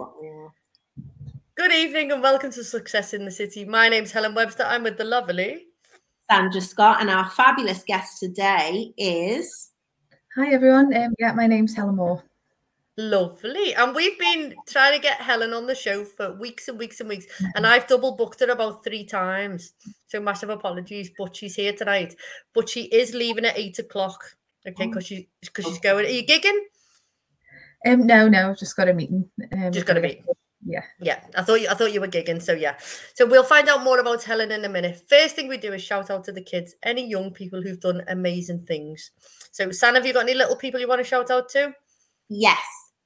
what we are. Good evening and welcome to Success in the City. My name's Helen Webster. I'm with the lovely Sandra Scott, and our fabulous guest today is. Hi everyone. Um, yeah, my name's Helen Maw. Lovely. And we've been trying to get Helen on the show for weeks and weeks and weeks. And I've double booked her about three times. So massive apologies. But she's here tonight. But she is leaving at eight o'clock. Okay, because she because she's going. Are you gigging? Um, no, no, I've just got a meeting. Um, Just got a meeting. Yeah. Yeah, I thought you, I thought you were gigging. So yeah, so we'll find out more about Helen in a minute. First thing we do is shout out to the kids, any young people who've done amazing things. So, San, have you got any little people you want to shout out to? Yes,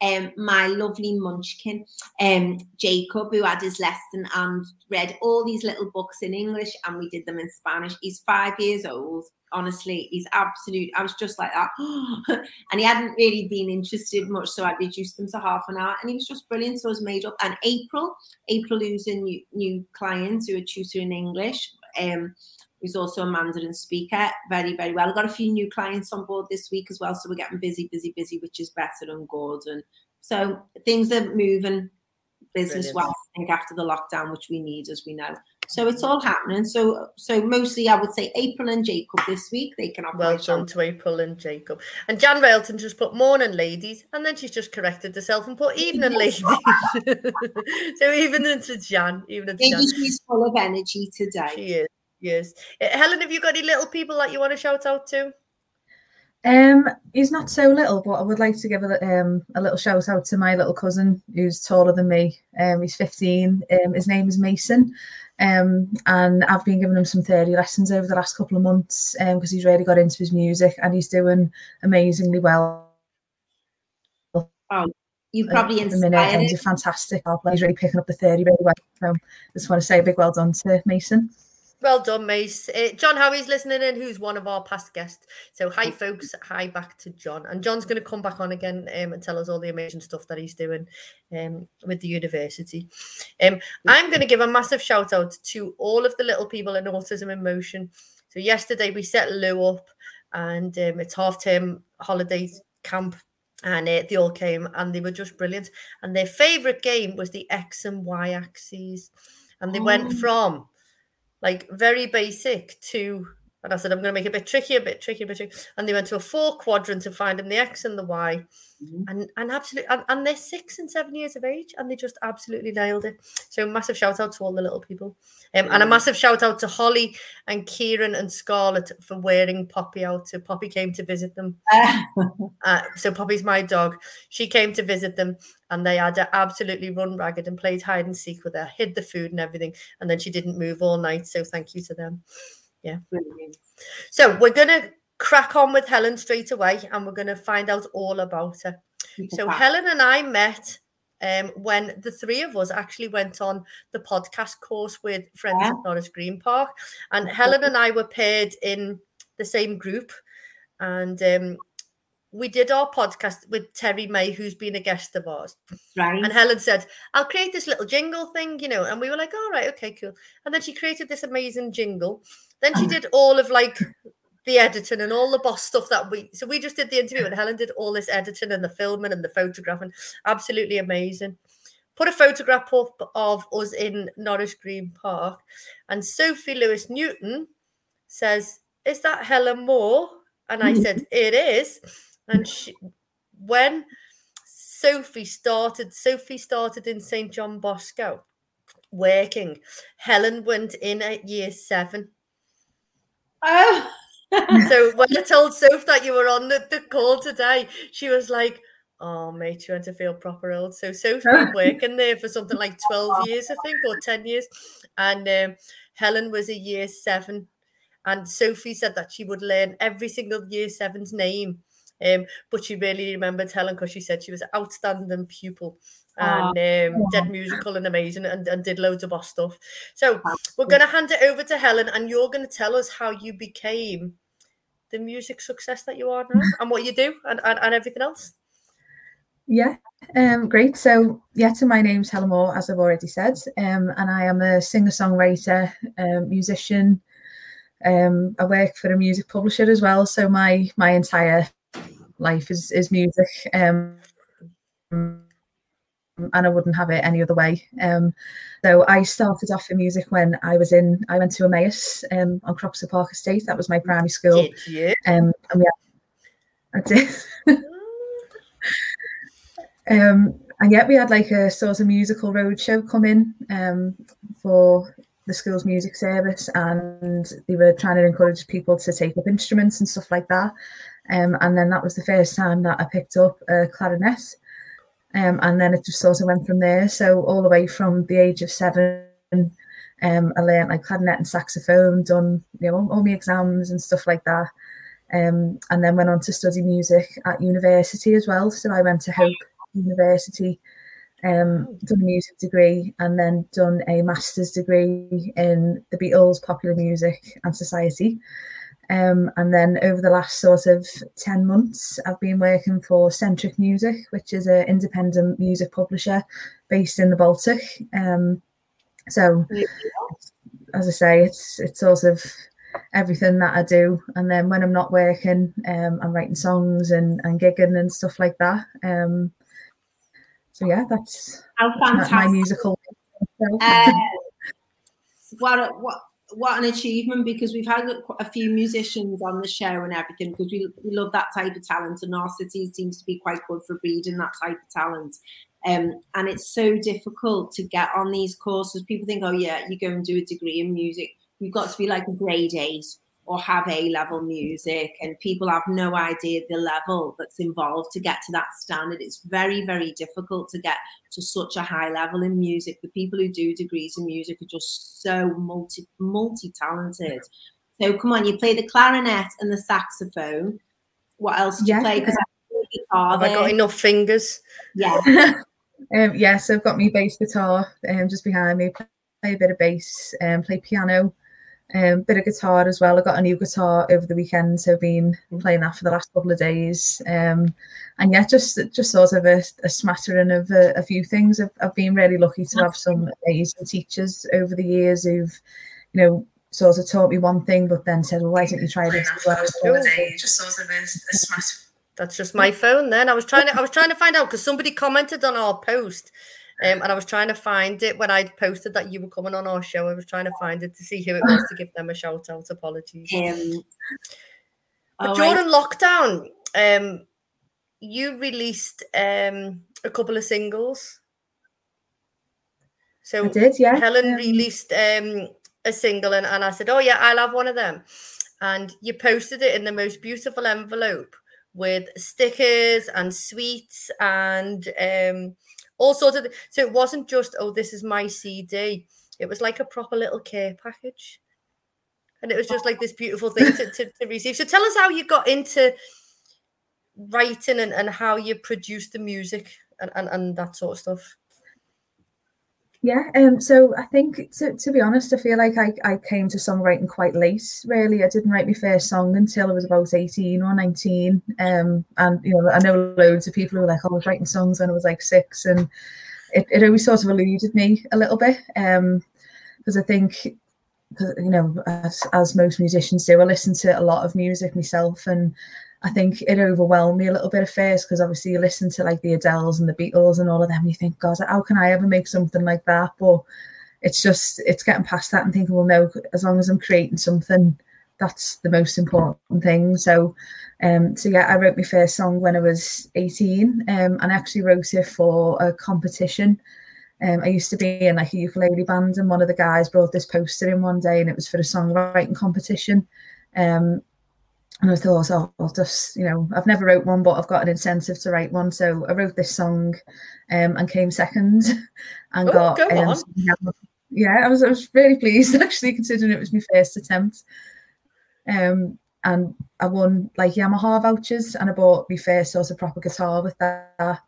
um, my lovely munchkin, um, Jacob, who had his lesson and read all these little books in English, and we did them in Spanish. He's five years old. Honestly, he's absolute. I was just like that, and he hadn't really been interested much, so I reduced them to half an hour, and he was just brilliant. So I was made up. And April, April, who's a new new client who are tutoring English, um, who's also a Mandarin speaker, very, very well. I've got a few new clients on board this week as well. So we're getting busy, busy, busy, which is better than good. And so things are moving business well, I think, after the lockdown, which we need, as we know. So it's all happening. So so mostly I would say April and Jacob this week. They can have Well done to April and Jacob. And Jan Railton just put morning ladies, and then she's just corrected herself and put evening ladies. so evening to Jan, evening to Jan. Maybe she's full of energy today. She is. Yes. Uh, Helen, have you got any little people that you want to shout out to? Um, he's not so little, but I would like to give a, um, a little shout out to my little cousin who's taller than me. Um, he's 15. Um, his name is Mason. Um, and I've been giving him some 30 lessons over the last couple of months um, because he's really got into his music and he's doing amazingly well. You probably at the minute, and inspired he's a fantastic player. He's really picking up the 30 really well. So just want to say a big well done to Mason. Well done, Mace. Uh, John Howie's listening in, who's one of our past guests. So, hi, folks. Hi back to John. And John's going to come back on again um, and tell us all the amazing stuff that he's doing um, with the university. Um, I'm going to give a massive shout out to all of the little people in Autism in Motion. So, yesterday we set Lou up, and um, it's half term holiday camp. And uh, they all came and they were just brilliant. And their favorite game was the X and Y axes. And they went Oh. from like very basic to and I said I'm going to make it a bit tricky, a bit tricky, a bit tricky. And they went to a four quadrant of finding the X and the Y, Mhm. and and absolutely, and, and they're six and seven years of age, and they just absolutely nailed it. So massive shout out to all the little people, um, and a massive shout out to Holly and Kieran and Scarlett for wearing Poppy out. So Poppy came to visit them. Uh, so Poppy's my dog. She came to visit them, and they had to absolutely run ragged and played hide and seek with her, hid the food and everything, and then she didn't move all night. So thank you to them. Brilliant. So we're gonna crack on with Helen straight away, and we're gonna find out all about her. So Helen and I met um, when the three of us actually went on the podcast course with friends Yeah. at Norris Green Park, and Helen and I were paired in the same group, and um, we did our podcast with Terry May, who's been a guest of ours. right. And Helen said, I'll create this little jingle thing, you know. And we were like, all right, okay, cool. And then she created this amazing jingle. Then she did all of like the editing and all the boss stuff that we so we just did the interview and Helen did all this editing and the filming and the photographing. Absolutely amazing. Put a photograph up of us in Norris Green Park, and Sophie Lewis Newton says, Is that Helen Maw? And I said, It is. And she, when Sophie started, Sophie started in St. John Bosco working. Helen went in at year seven. Oh. So when I told Soph that you were on the, the call today, she was like, Oh, mate, you want to feel proper old. So Soph's been working there for something like 12 years, I think, or 10 years. And um, Helen was a year seven. And Sophie said that she would learn every single year seven's name. Um, but she really remembered Helen because she said she was an outstanding pupil and um, did musical and amazing and, and did loads of boss stuff. So we're going to hand it over to Helen and you're going to tell us how you became the music success that you are now and what you do and, and, and everything else. Yeah, um, great. So, yeah, so my name's Helen Maw, as I've already said, um, and I am a singer songwriter, um, musician. Um, I work for a music publisher as well, so my my entire life is is music. Um, and I wouldn't have it any other way. Um, so I started off in music when I was in. I went to Emmaus um, on Croxteth Park Estate. That was my primary school. Did you? Um, and yeah, I did. um, and yet we had like a sort of musical roadshow come in um, for the school's music service, and they were trying to encourage people to take up instruments and stuff like that. Um, and then that was the first time that I picked up a clarinet. Um, and then it just sort of went from there. So all the way from the age of seven, um, I learned like clarinet and saxophone, done you know all my exams and stuff like that. Um, and then went on to study music at university as well. So I went to Hope University, um, done a music degree, and then done a master's degree in the Beatles, popular music, and society. Um, and then over the last sort of 10 months, I've been working for Sentric Music, which is an independent music publisher based in the Baltic. Um, so, as I say, it's it's sort of everything that I do. And then when I'm not working, um, I'm writing songs and, and gigging and stuff like that. Um, so, yeah, that's, that's my- musical. Uh, what what what an achievement because we've had a, few musicians on the show and everything because we, we love that type of talent and our city seems to be quite good for breeding that type of talent. Um, and it's so difficult to get on these courses. People think oh yeah you go and do a degree in music. You've got to be like a grade eight or have A level music, and people have no idea the level that's involved to get to that standard. It's very, very difficult to get to such a high level in music. The people who do degrees in music are just so multi multi talented. So come on, you play the clarinet and the saxophone. What else do you Yeah. play? Because I have I got enough fingers? Yeah, um, yes, I've got my bass guitar um, just behind me. Play a bit of bass, um, play piano, um, bit of guitar as well. I got a new guitar over the weekend, so I've been playing that for the last couple of days. Um, and yeah, just just sort of a, a smattering of a, a few things. I've, I've been really lucky to have some amazing teachers over the years who've, you know, sort of taught me one thing, but then said, "Well, why don't you try this as well?" Just sort of a, a smattering. That's just my phone. Then I was trying to I was trying to find out because somebody commented on our post, um, and I was trying to find it when I posted that you were coming on our show. I was trying to find it to see who it was to give them a shout out. Apologies. um, But during lockdown, um, you released um a couple of singles. So I did, yeah. Helen Um, released um a single and, and I said, Oh yeah, I'll have one of them. And you posted it in the most beautiful envelope with stickers and sweets and um all sorts of so it wasn't just oh this is my CD. It was like a proper little care package. And it was just like this beautiful thing to, to, to receive. So tell us how you got into writing and, and how you produced the music and, and, and that sort of stuff. Yeah, um, so I think to, to be honest, I feel like I, I came to songwriting quite late, really. I didn't write my first song until I was about 18 or 19. Um, and, you know, I know loads of people who were like, oh, I was writing songs when I was like six. And it, it always sort of eluded me a little bit. Um, because I think, you know, as, as most musicians do, I listen to a lot of music myself. And I think it overwhelmed me a little bit at first because obviously you listen to like the Adeles and the Beatles and all of them, and you think, God, how can I ever make something like that? But it's just it's getting past that and thinking, well, no, as long as I'm creating something, that's the most important thing. So, um, so yeah, I wrote my first song when I was 18, um, and I actually wrote it for a competition. Um, I used to be in like a ukulele band, and one of the guys brought this poster in one day, and it was for a songwriting competition. Um, and I thought, oh, I'll just, you know, I've never wrote one, but I've got an incentive to write one. So I wrote this song um, and came second and Oh, got. go um, on. yeah, I was, I was really pleased actually, considering it was my first attempt. Um, and I won like Yamaha vouchers and I bought my first sort of proper guitar with that.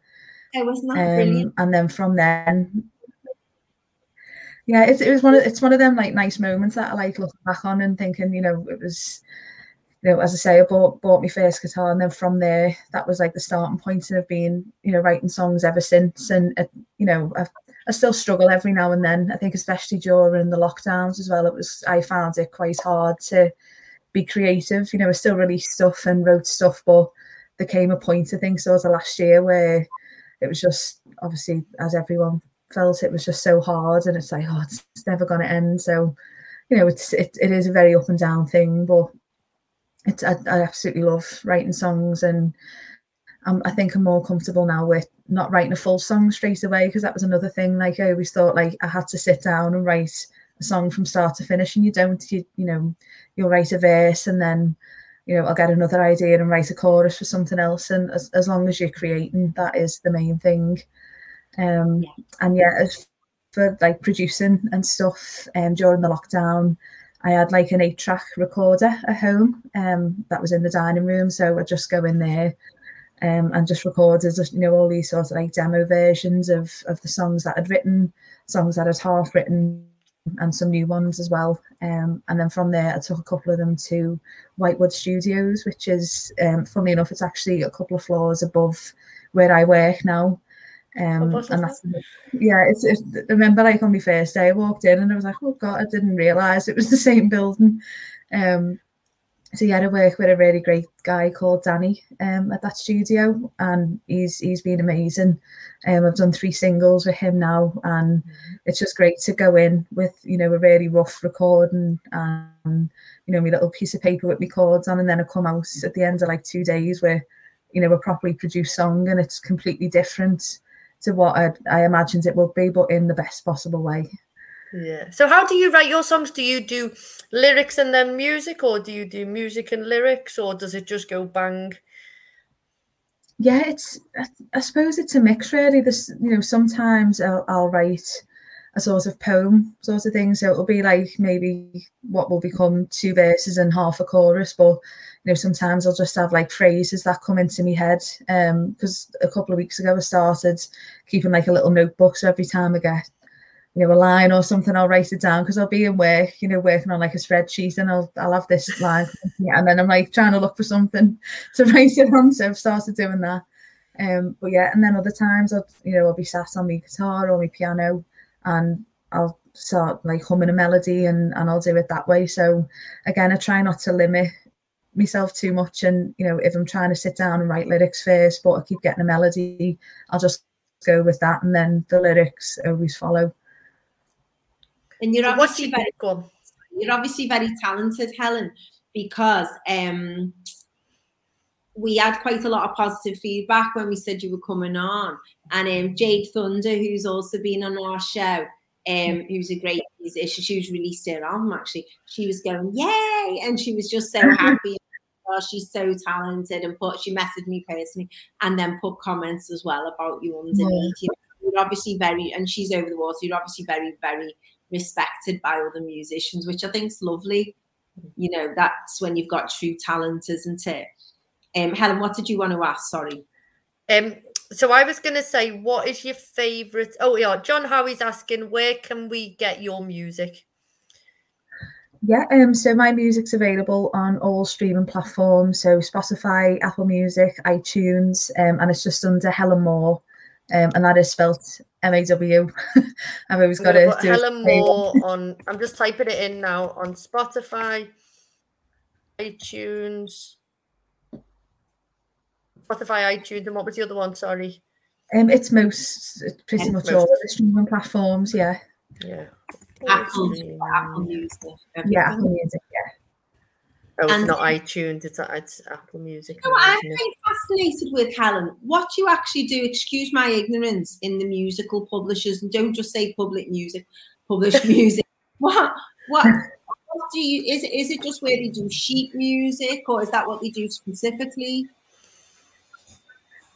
it wasn't that brilliant. Um, and then from then, yeah, it's, it was one of it's one of them like nice moments that I like looking back on and thinking, you know, it was, you know, as I say, I bought bought my first guitar, and then from there, that was like the starting point, and I've been, you know, writing songs ever since, and uh, you know, I, I still struggle every now and then. I think especially during the lockdowns as well, it was I found it quite hard to be creative. You know, I still released stuff and wrote stuff, but there came a point I think sort of last year where it was just obviously as everyone felt it was just so hard and it's like oh it's, it's never going to end so you know it's it, it is a very up and down thing but it's I, I absolutely love writing songs and um, I think I'm more comfortable now with not writing a full song straight away because that was another thing like I always thought like I had to sit down and write a song from start to finish and you don't you, you know you'll write a verse and then you know I'll get another idea and write a chorus for something else and as, as long as you're creating that is the main thing um. And yeah, as for like producing and stuff um, during the lockdown, I had like an eight track recorder at home um, that was in the dining room. So I'd just go in there um, and just recorded, you know, all these sorts of like demo versions of, of the songs that I'd written, songs that I'd half written, and some new ones as well. Um, and then from there, I took a couple of them to Whitewood Studios, which is, um, funnily enough, it's actually a couple of floors above where I work now. Um, and that's yeah, it's, it's, I remember like on my first day, I walked in and I was like, oh god, I didn't realize it was the same building. Um, so yeah, I work with a really great guy called Danny um, at that studio, and he's he's been amazing. Um, I've done three singles with him now, and mm-hmm. it's just great to go in with you know a really rough recording and you know my little piece of paper with my chords on, and then I come out at the end of like two days where you know a properly produced song, and it's completely different to what I, I imagined it would be, but in the best possible way. Yeah. So how do you write your songs? Do you do lyrics and then music, or do you do music and lyrics, or does it just go bang? Yeah, it's. I suppose it's a mix, really. This, you know, sometimes I'll, I'll write a sort of poem sort of thing. So it'll be like maybe what will become two verses and half a chorus, but you know, sometimes I'll just have like phrases that come into my head. Um, because a couple of weeks ago I started keeping like a little notebook. So every time I get, you know, a line or something, I'll write it down because I'll be in work, you know, working on like a spreadsheet and I'll I'll have this line and then I'm like trying to look for something to write it on. So I've started doing that. Um, but yeah, and then other times I'll, you know, I'll be sat on my guitar or my piano and I'll start like humming a melody and, and I'll do it that way. So again, I try not to limit myself too much and you know if i'm trying to sit down and write lyrics first but i keep getting a melody i'll just go with that and then the lyrics always follow and you're obviously very good you're obviously very talented helen because um we had quite a lot of positive feedback when we said you were coming on and um jade thunder who's also been on our show um, who's a great musician. She was released her album actually. She was going, Yay! And she was just so happy oh, she's so talented, and put she messaged me personally, and then put comments as well about you underneath. Yeah. You are obviously very, and she's over the water. You're obviously very, very respected by other musicians, which I think is lovely. You know, that's when you've got true talent, isn't it? Um, Helen, what did you want to ask? Sorry. Um, so I was going to say, what is your favorite? Oh, yeah, John Howie's asking, where can we get your music? Yeah, um, so my music's available on all streaming platforms, so Spotify, Apple Music, iTunes, um, and it's just under Helen Maw, um, and that is spelled M A W. I've always got to do Helen Maw on. I'm just typing it in now on Spotify, iTunes, Spotify, iTunes, and what was the other one? Sorry. Um, it's most, it's pretty much most. all the streaming platforms. Yeah. Yeah. Apple, Apple Music. Yeah, Apple Music. Yeah. Oh, it's and, not iTunes. It's, it's Apple Music. No, I'm fascinated with Helen. What you actually do, excuse my ignorance, in the musical publishers, and don't just say public music, published music. What, what, what do you? Is is it just where they do sheet music, or is that what they do specifically?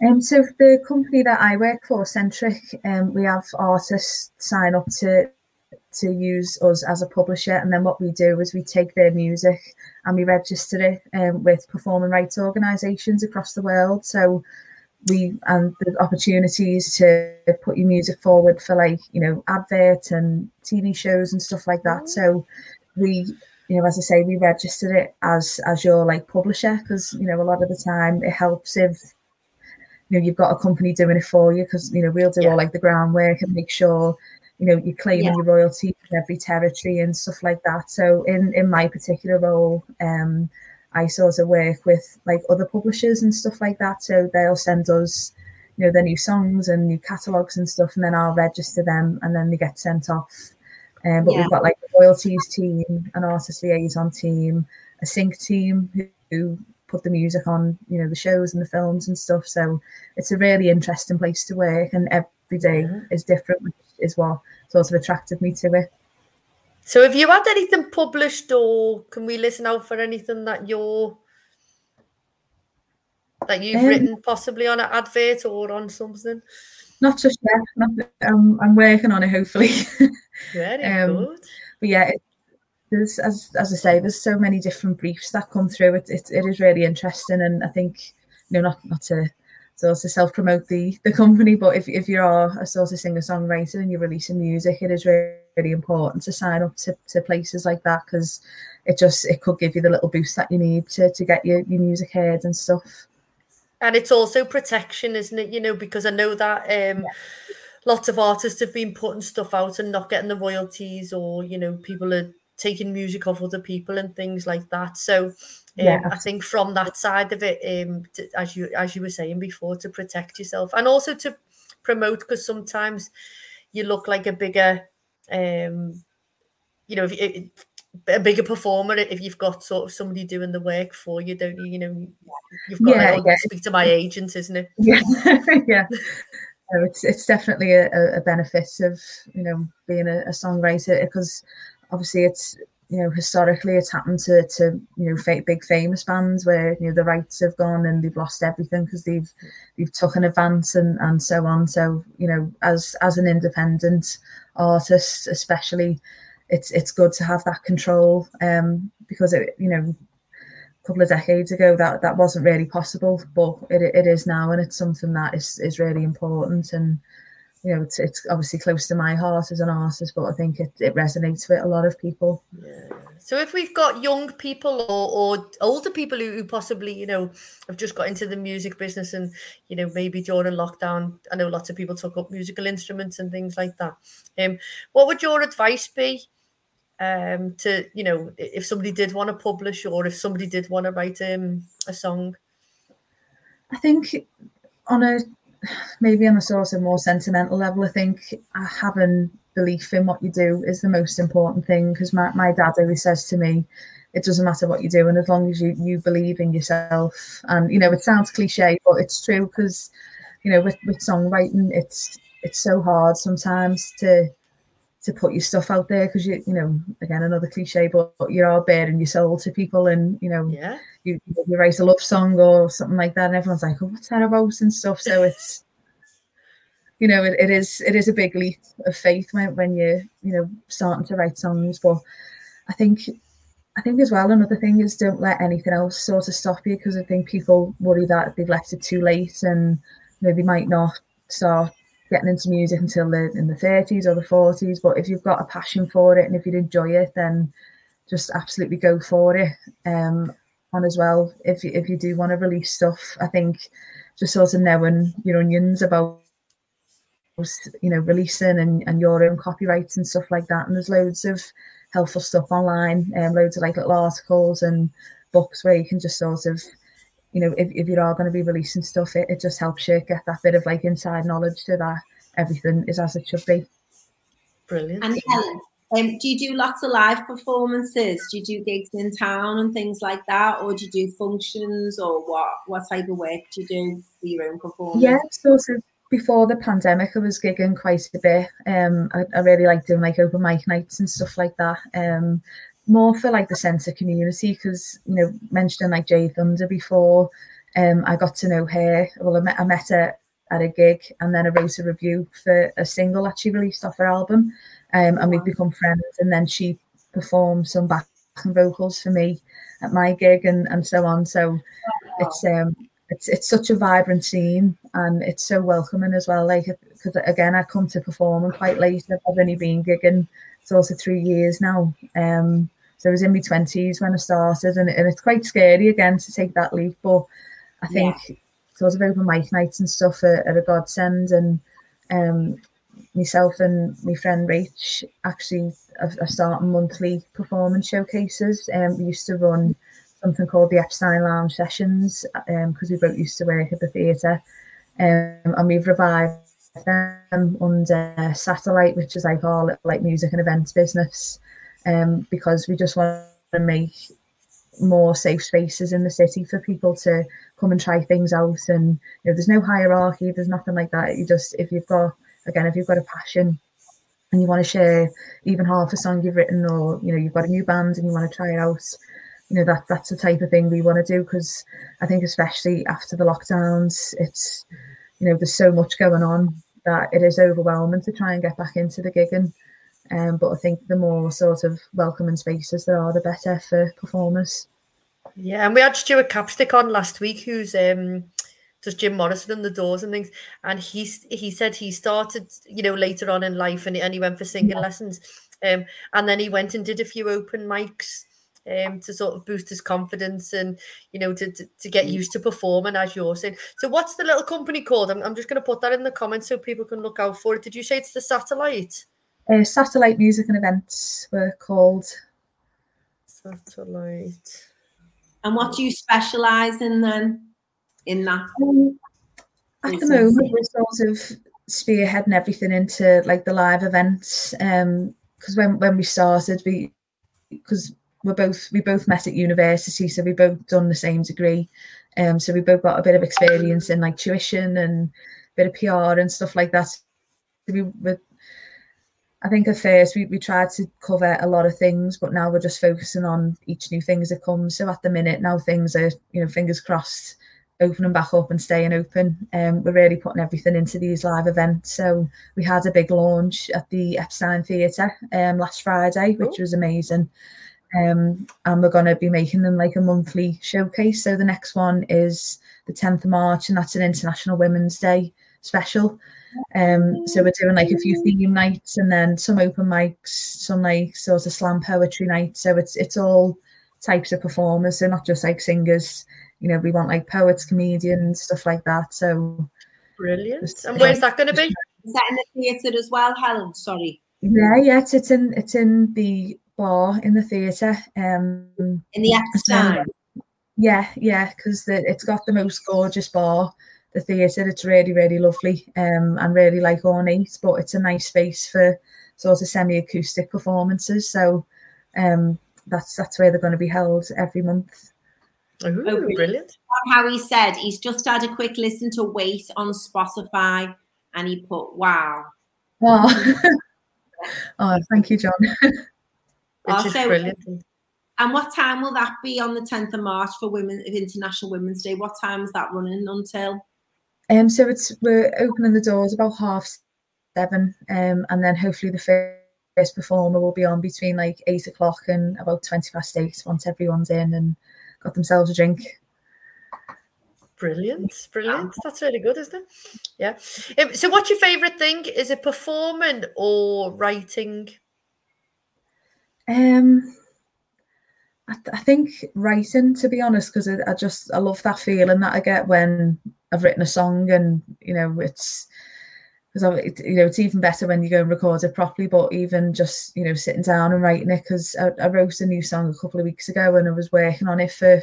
Um, so the company that I work for, Sentric, um, we have artists sign up to to use us as a publisher. And then what we do is we take their music and we register it um, with performing rights organisations across the world. So we and the opportunities to put your music forward for like you know advert and TV shows and stuff like that. So we you know as I say we register it as as your like publisher because you know a lot of the time it helps if you know you've got a company doing it for you because you know we'll do yeah. all like the groundwork and make sure you know you're claiming yeah. your royalty in every territory and stuff like that so in in my particular role um i sort of work with like other publishers and stuff like that so they'll send us you know their new songs and new catalogs and stuff, and then I'll register them, and then they get sent off. Um, but Yeah. we've got like a royalties team, an artist liaison team, a sync team who, who put the music on, you know, the shows and the films and stuff. So it's a really interesting place to work, and every day is different, which is what sort of attracted me to it. So have you had anything published or can we listen out for anything that you're that you've Um, written possibly on an advert or on something? Not just yet. Not, um, I'm working on it, hopefully. Very Um, good. but yeah, it, there's as as I say, there's so many different briefs that come through. It it, it is really interesting, and I think you know not not to sort of self promote the the company, but if if you are a sort of singer songwriter and you're releasing music, it is really, really important to sign up to, to places like that because it just it could give you the little boost that you need to to get your your music heard and stuff. And it's also protection, isn't it? You know, because I know that um lots of artists have been putting stuff out and not getting the royalties or you know, people are taking music off other people and things like that. So um, Yeah, I think from that side of it, um, to, as you as you were saying before, to protect yourself and also to promote, because sometimes you look like a bigger, um, you know, if, if, a bigger performer if you've got sort of somebody doing the work for you, don't you? You know, you've got Yeah, like, oh, yeah. speak to my agent, isn't it? Yeah, yeah. So it's it's definitely a, a- a benefit of you know being a, a songwriter because obviously it's you know historically it's happened to to you know big famous bands where you know the rights have gone and they've lost everything because they've they've took an advance and and so on. So you know as as an independent artist, especially, it's it's good to have that control um because it you know a couple of decades ago that that wasn't really possible but it, it is now and it's something that is is really important and you know it's it's obviously close to my heart as an artist but i think it, it resonates with a lot of people Yeah. So if we've got young people or, or older people who, who possibly, you know, have just got into the music business and, you know, maybe during lockdown, I know lots of people took up musical instruments and things like that. Um, what would your advice be um to, you know, if somebody did want to publish or if somebody did want to write um, a song? i think on a maybe on a sort of more sentimental level i think having belief in what you do is the most important thing because my, my dad always says to me it doesn't matter what you do and as long as you you believe in yourself. And you know it sounds cliche but it's true because you know with, with songwriting it's it's so hard sometimes to to put your stuff out there because you you know again another cliche but, but you are bearing your soul to people and you know Yeah. you, you write a love song or something like that and everyone's like oh what's that about? and stuff. So it's you know it, it is it is a big leap of faith when, when you're you know starting to write songs. But i think i think as well another thing is don't let anything else sort of stop you because i think people worry that they've left it too late and maybe might not start getting into music until they're in the 30s or the 40s but if you've got a passion for it and if you enjoy it then just absolutely go for it. Um and as well if you, if you do want to release stuff i think just sort of knowing your onions about you know releasing and, and your own copyrights and stuff like that. And there's loads of helpful stuff online and loads of like little articles and books where you can just sort of you know if, if you are all going to be releasing stuff it, it just helps you get that bit of like inside knowledge so that everything is as it should be Brilliant. And Helen, um, do you do lots of live performances? Do you do gigs in town and things like that, or do you do functions, or what? What type of work do you do for your own performance? Yeah, sort of before the pandemic, I was gigging quite a bit. Um, I, I really like doing like open mic nights and stuff like that. Um, more for like the sense of community because you know mentioning like Jade Thunder before. Um, I got to know her. Well, I met, I met her at a gig and then I wrote a review for a single that she released off her album. Um, and we've become friends. And then she performed some backing vocals for me at my gig and, and so on. So it's um it's it's such a vibrant scene and it's so welcoming as well. Like because again, I come to perform and quite late. I've only been gigging sort of three years now. Um, so I was in my twenties when I started, and, and it's quite scary again to take that leap. But I think sort of open mic nights and stuff are, are a godsend. And um, myself and my friend Rach actually are, starting monthly performance showcases. Um, we used to run something called the Epstein Lounge Sessions because we both used to work at the theatre. um, and we've revived them under Satellite, which is like our like music and events business, um, because we just want to make more safe spaces in the city for people to come and try things out. And you know, there's no hierarchy, there's nothing like that. You just if you've got again, if you've got a passion and you want to share even half a song you've written, or you know, you've got a new band and you want to try it out, you know, that that's the type of thing we want to do because I think especially after the lockdowns, it's you know, there's so much going on that it is overwhelming to try and get back into the gigging. Um, but I think the more sort of welcoming spaces there are, the better for performers. Yeah, and we had Stuart Capstick on last week, who's um does Jim Morrison and the Doors and things, and he's he said he started you know later on in life and, and he went for singing yeah. lessons, um, and then he went and did a few open mics um, to sort of boost his confidence and you know to, to, to, get mm. used to performing as you're saying. So what's the little company called? I'm, I'm just going to put that in the comments so people can look out for it. Did you say it's the Satellite? Uh, satellite music and events were called. Satellite. And what do you specialise in then? In that? Um, at the moment, we're sort of spearheading everything into like the live events. Um, because when when we started, we because we're both we both met at university, so we both done the same degree. Um, so we both got a bit of experience in like tuition and a bit of PR and stuff like that. So we were, I think at first we, we tried to cover a lot of things, but now we're just focusing on each new thing as it comes. So at the minute now things are, you know, fingers crossed, opening back up and staying open. Um, we're really putting everything into these live events. So we had a big launch at the Epstein Theatre um, last Friday, which was amazing. Um, and we're going to be making them like a monthly showcase. So the next one is the 10th of March, and that's an International Women's Day special. Um, so we're doing like a few theme nights and then some open mics, some like sort of slam poetry nights. So it's it's all types of performers, so not just like singers. You know, we want like poets, comedians, stuff like that. So brilliant. Just, and where's that going to be? Is that in the theatre as well, Helen? Sorry. Yeah, yeah, it's, it's in it's in the bar in the theatre. Um, in the Epstein. Yeah, yeah, because it's got the most gorgeous bar. The theatre, it's really, really lovely um, and really like ornate, but it's a nice space for sort of semi-acoustic performances. So um, that's that's where they're going to be held every month. Ooh, oh, brilliant! Howie said he's just had a quick listen to "Wait" on Spotify, and he put, "Wow." Wow. oh, thank you, John. Which is brilliant. And what time will that be on the 10th of March for Women International Women's Day? What time is that running until? Um, so it's we're opening the doors about half seven, um, and then hopefully the first performer will be on between like eight o'clock and about twenty past eight once everyone's in and got themselves a drink. Brilliant, brilliant. That's really good, isn't it? Yeah. Um, so, what's your favourite thing? Is it performing or writing? Um, I, th- I think writing, to be honest, because I, I, just I love that feeling that I get when I've written a song, and you know it's because you know it's even better when you go and record it properly. But even just you know sitting down and writing it, because I, I wrote a new song a couple of weeks ago, and I was working on it for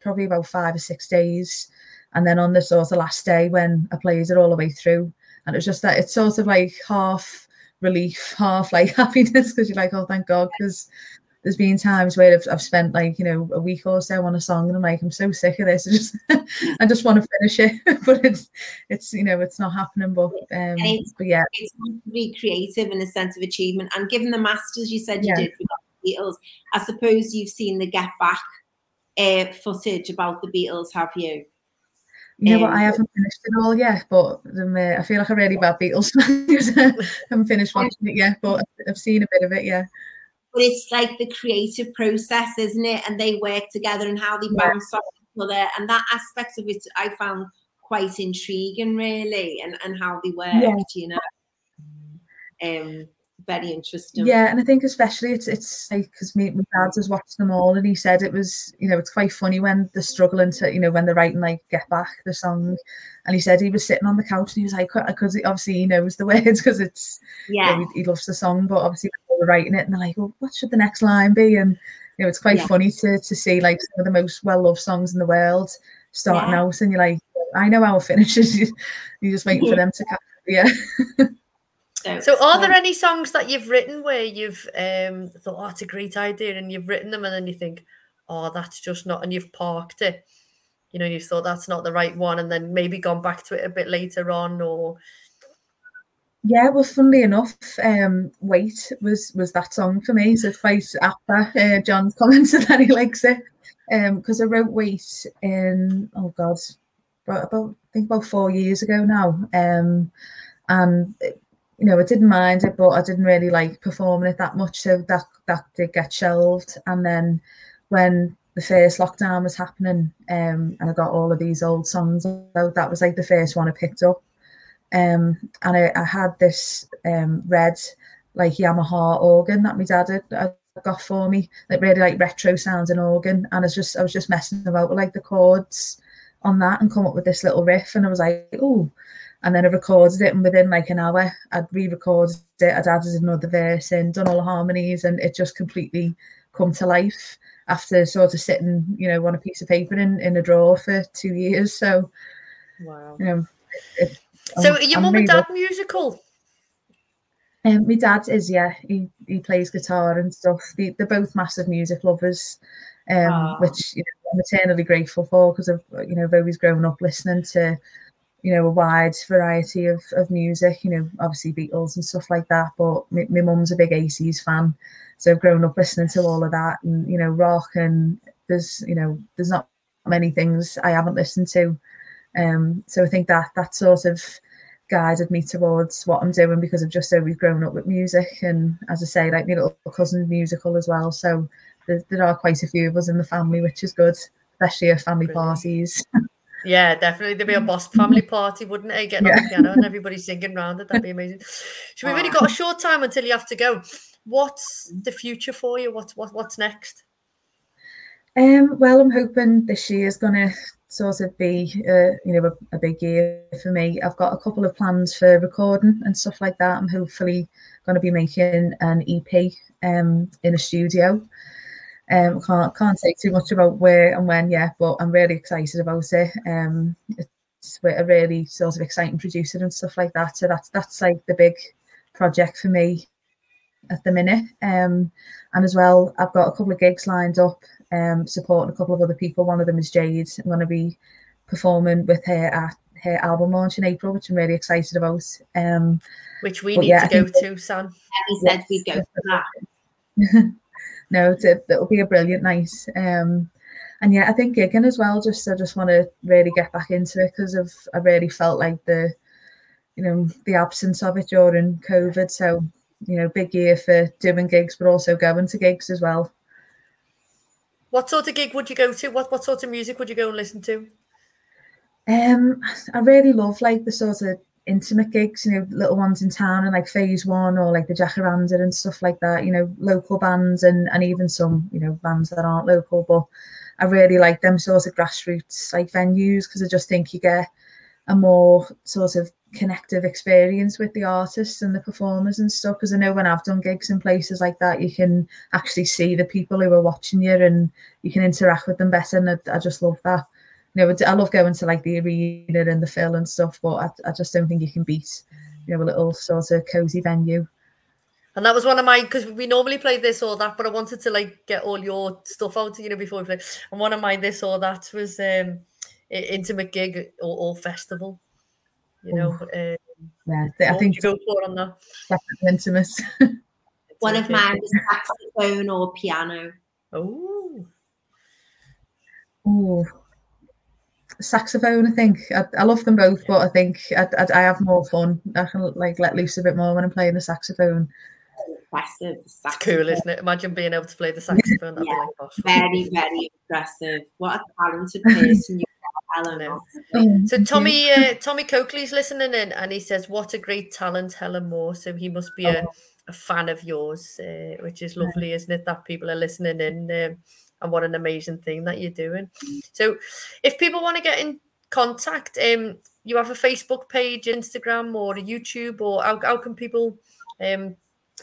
probably about five or six days, and then on the sort of last day when I played it all the way through, and it was just that it's sort of like half relief, half like happiness because you're like, oh, thank God, because there's been times where I've, I've spent like you know a week or so on a song and I'm like I'm so sick of this. I just I just want to finish it but it's it's you know it's not happening but um but yeah. it's to be creative in a sense of achievement. And given the masters you said you yeah. did with the Beatles I suppose you've seen the Get Back uh, footage about the Beatles have you you know um, what? I haven't finished it all yet, but um, uh, I feel like a really bad Beatles fan. I haven't finished watching it yet, but I've seen a bit of it. Yeah. But it's like the creative process, isn't it? And they work together and how they bounce off each other, and that aspect of it I found quite intriguing, really, and and how they work. Yeah. You know. Um, very interesting. Yeah, and I think especially it's it's like because me my dad has watched them all, and he said it was you know it's quite funny when they're struggling to you know when they're writing like "Get Back" the song, and he said he was sitting on the couch and he was like uh, because obviously he knows the words because it's yeah you know, he, he, loves the song, but obviously they're writing it and they're like, well, what should the next line be? And you know it's quite yeah. funny to to see like some of the most well loved songs in the world starting yeah. out, and you're like I know how it finishes. You're just waiting for them to catch. Yeah. So, So, are there any songs that you've written where you've um, thought, "Oh, that's a great idea," and you've written them, and then you think, "Oh, that's just not," and you've parked it. You know, you thought that's not the right one, and then maybe gone back to it a bit later on, or Yeah, well, funnily enough, um, "Wait" was was that song for me. So twice after uh, John commented that he likes it, because I wrote "Wait" in oh god, about, about I think about four years ago now, um, and you know I didn't mind it, but I didn't really like performing it that much, so that that did get shelved. And then when the first lockdown was happening, um, and I got all of these old songs out, that was like the first one I picked up. Um, and I, I had this um, red like Yamaha organ that my dad had, had got for me, like really like retro sounds sounding organ, and I was just I was just messing about with like the chords on that and come up with this little riff, and I was like, oh, and then I recorded it, and within like an hour, I'd re-recorded it, I'd added another verse in, done all the harmonies, and it just completely come to life after sort of sitting, you know, on a piece of paper in in a drawer for two years. So, wow. you know. It, So, I'm- are your I'm mum and really dad musical? Um, my dad is, yeah, he, he plays guitar and stuff. They, they're both massive music lovers, um, which you know, I'm eternally grateful for because I've, you know, I've always grown up listening to, you know, a wide variety of, of music, you know, obviously Beatles and stuff like that. But my, my mum's a big ACs fan. So I've grown up listening to all of that and, you know, rock and there's, you know, there's not many things I haven't listened to. Um, so I think that that sort of guided me towards what I'm doing because I've just always grown up with music and as I say, like my little cousin's musical as well. So there, there are quite a few of us in the family, which is good, especially at family Brilliant. parties. Yeah, definitely. There'd be a boss family party, wouldn't it? Getting on the piano and everybody singing round it. That'd be amazing. So we've only got a short time until you have to go. What's the future for you? What's what, what's next? Um, well, I'm hoping this year is going to sort of be, uh, you know, a, a big year for me. I've got a couple of plans for recording and stuff like that. I'm hopefully going to be making an EP um, in a studio. Um, can't can't say too much about where and when yet, but I'm really excited about it. Um, it's a really sort of exciting producer and stuff like that. So that's that's like the big project for me at the minute. Um, and as well, I've got a couple of gigs lined up um, supporting a couple of other people. One of them is Jade. I'm going to be performing with her at her album launch in April, which I'm really excited about. Um, Which we need yeah, to go to, Sam. he said we'd go for that. no, it's a, it'll be a brilliant night. Um, and yeah, I think gigging as well. Just I just want to really get back into it because of I really felt like the, you know, the absence of it during COVID. So you know, big year for doing gigs, but also going to gigs as well. What sort of gig would you go to? What what sort of music would you go and listen to? Um, I really love like the sort of intimate gigs, you know, little ones in town and like Phase One or like the Jacaranda and stuff like that. You know, local bands and and even some you know bands that aren't local, but I really like them sort of grassroots like venues because I just think you get a more sort of connective experience with the artists and the performers and stuff. Because I know when I've done gigs in places like that, you can actually see the people who are watching you and you can interact with them better. And I, I just love that you know, I love going to like the arena and the Phil and stuff, but I, I just don't think you can beat, you know, a little sort of cozy venue. And that was one of my because we normally play this or that, but I wanted to like get all your stuff out, you know, before we play. And one of my this or that was um i- intimate gig or, or festival. You know, uh, Yeah, I would think you go for on that. definitely intimate. One of Intimate mine gig. was saxophone or piano. Oh, Ooh. Saxophone, I think I, I love them both, but I think I, I, I have more fun. I can like let loose a bit more when I'm playing the saxophone. Impressive. it's cool, isn't it? Imagine being able to play the saxophone. That'd Yeah, be like boss. Very, very impressive. What a talented person you are, Helen. know. So Tommy uh, Tommy Coakley's listening in, and he says, "What a great talent, Helen Maw." So he must be a, a fan of yours, uh, which is lovely, isn't it? That people are listening in, um, and what an amazing thing that you're doing. So, if people want to get in contact, um, you have a Facebook page, Instagram, or a YouTube, or how, how can people? Um,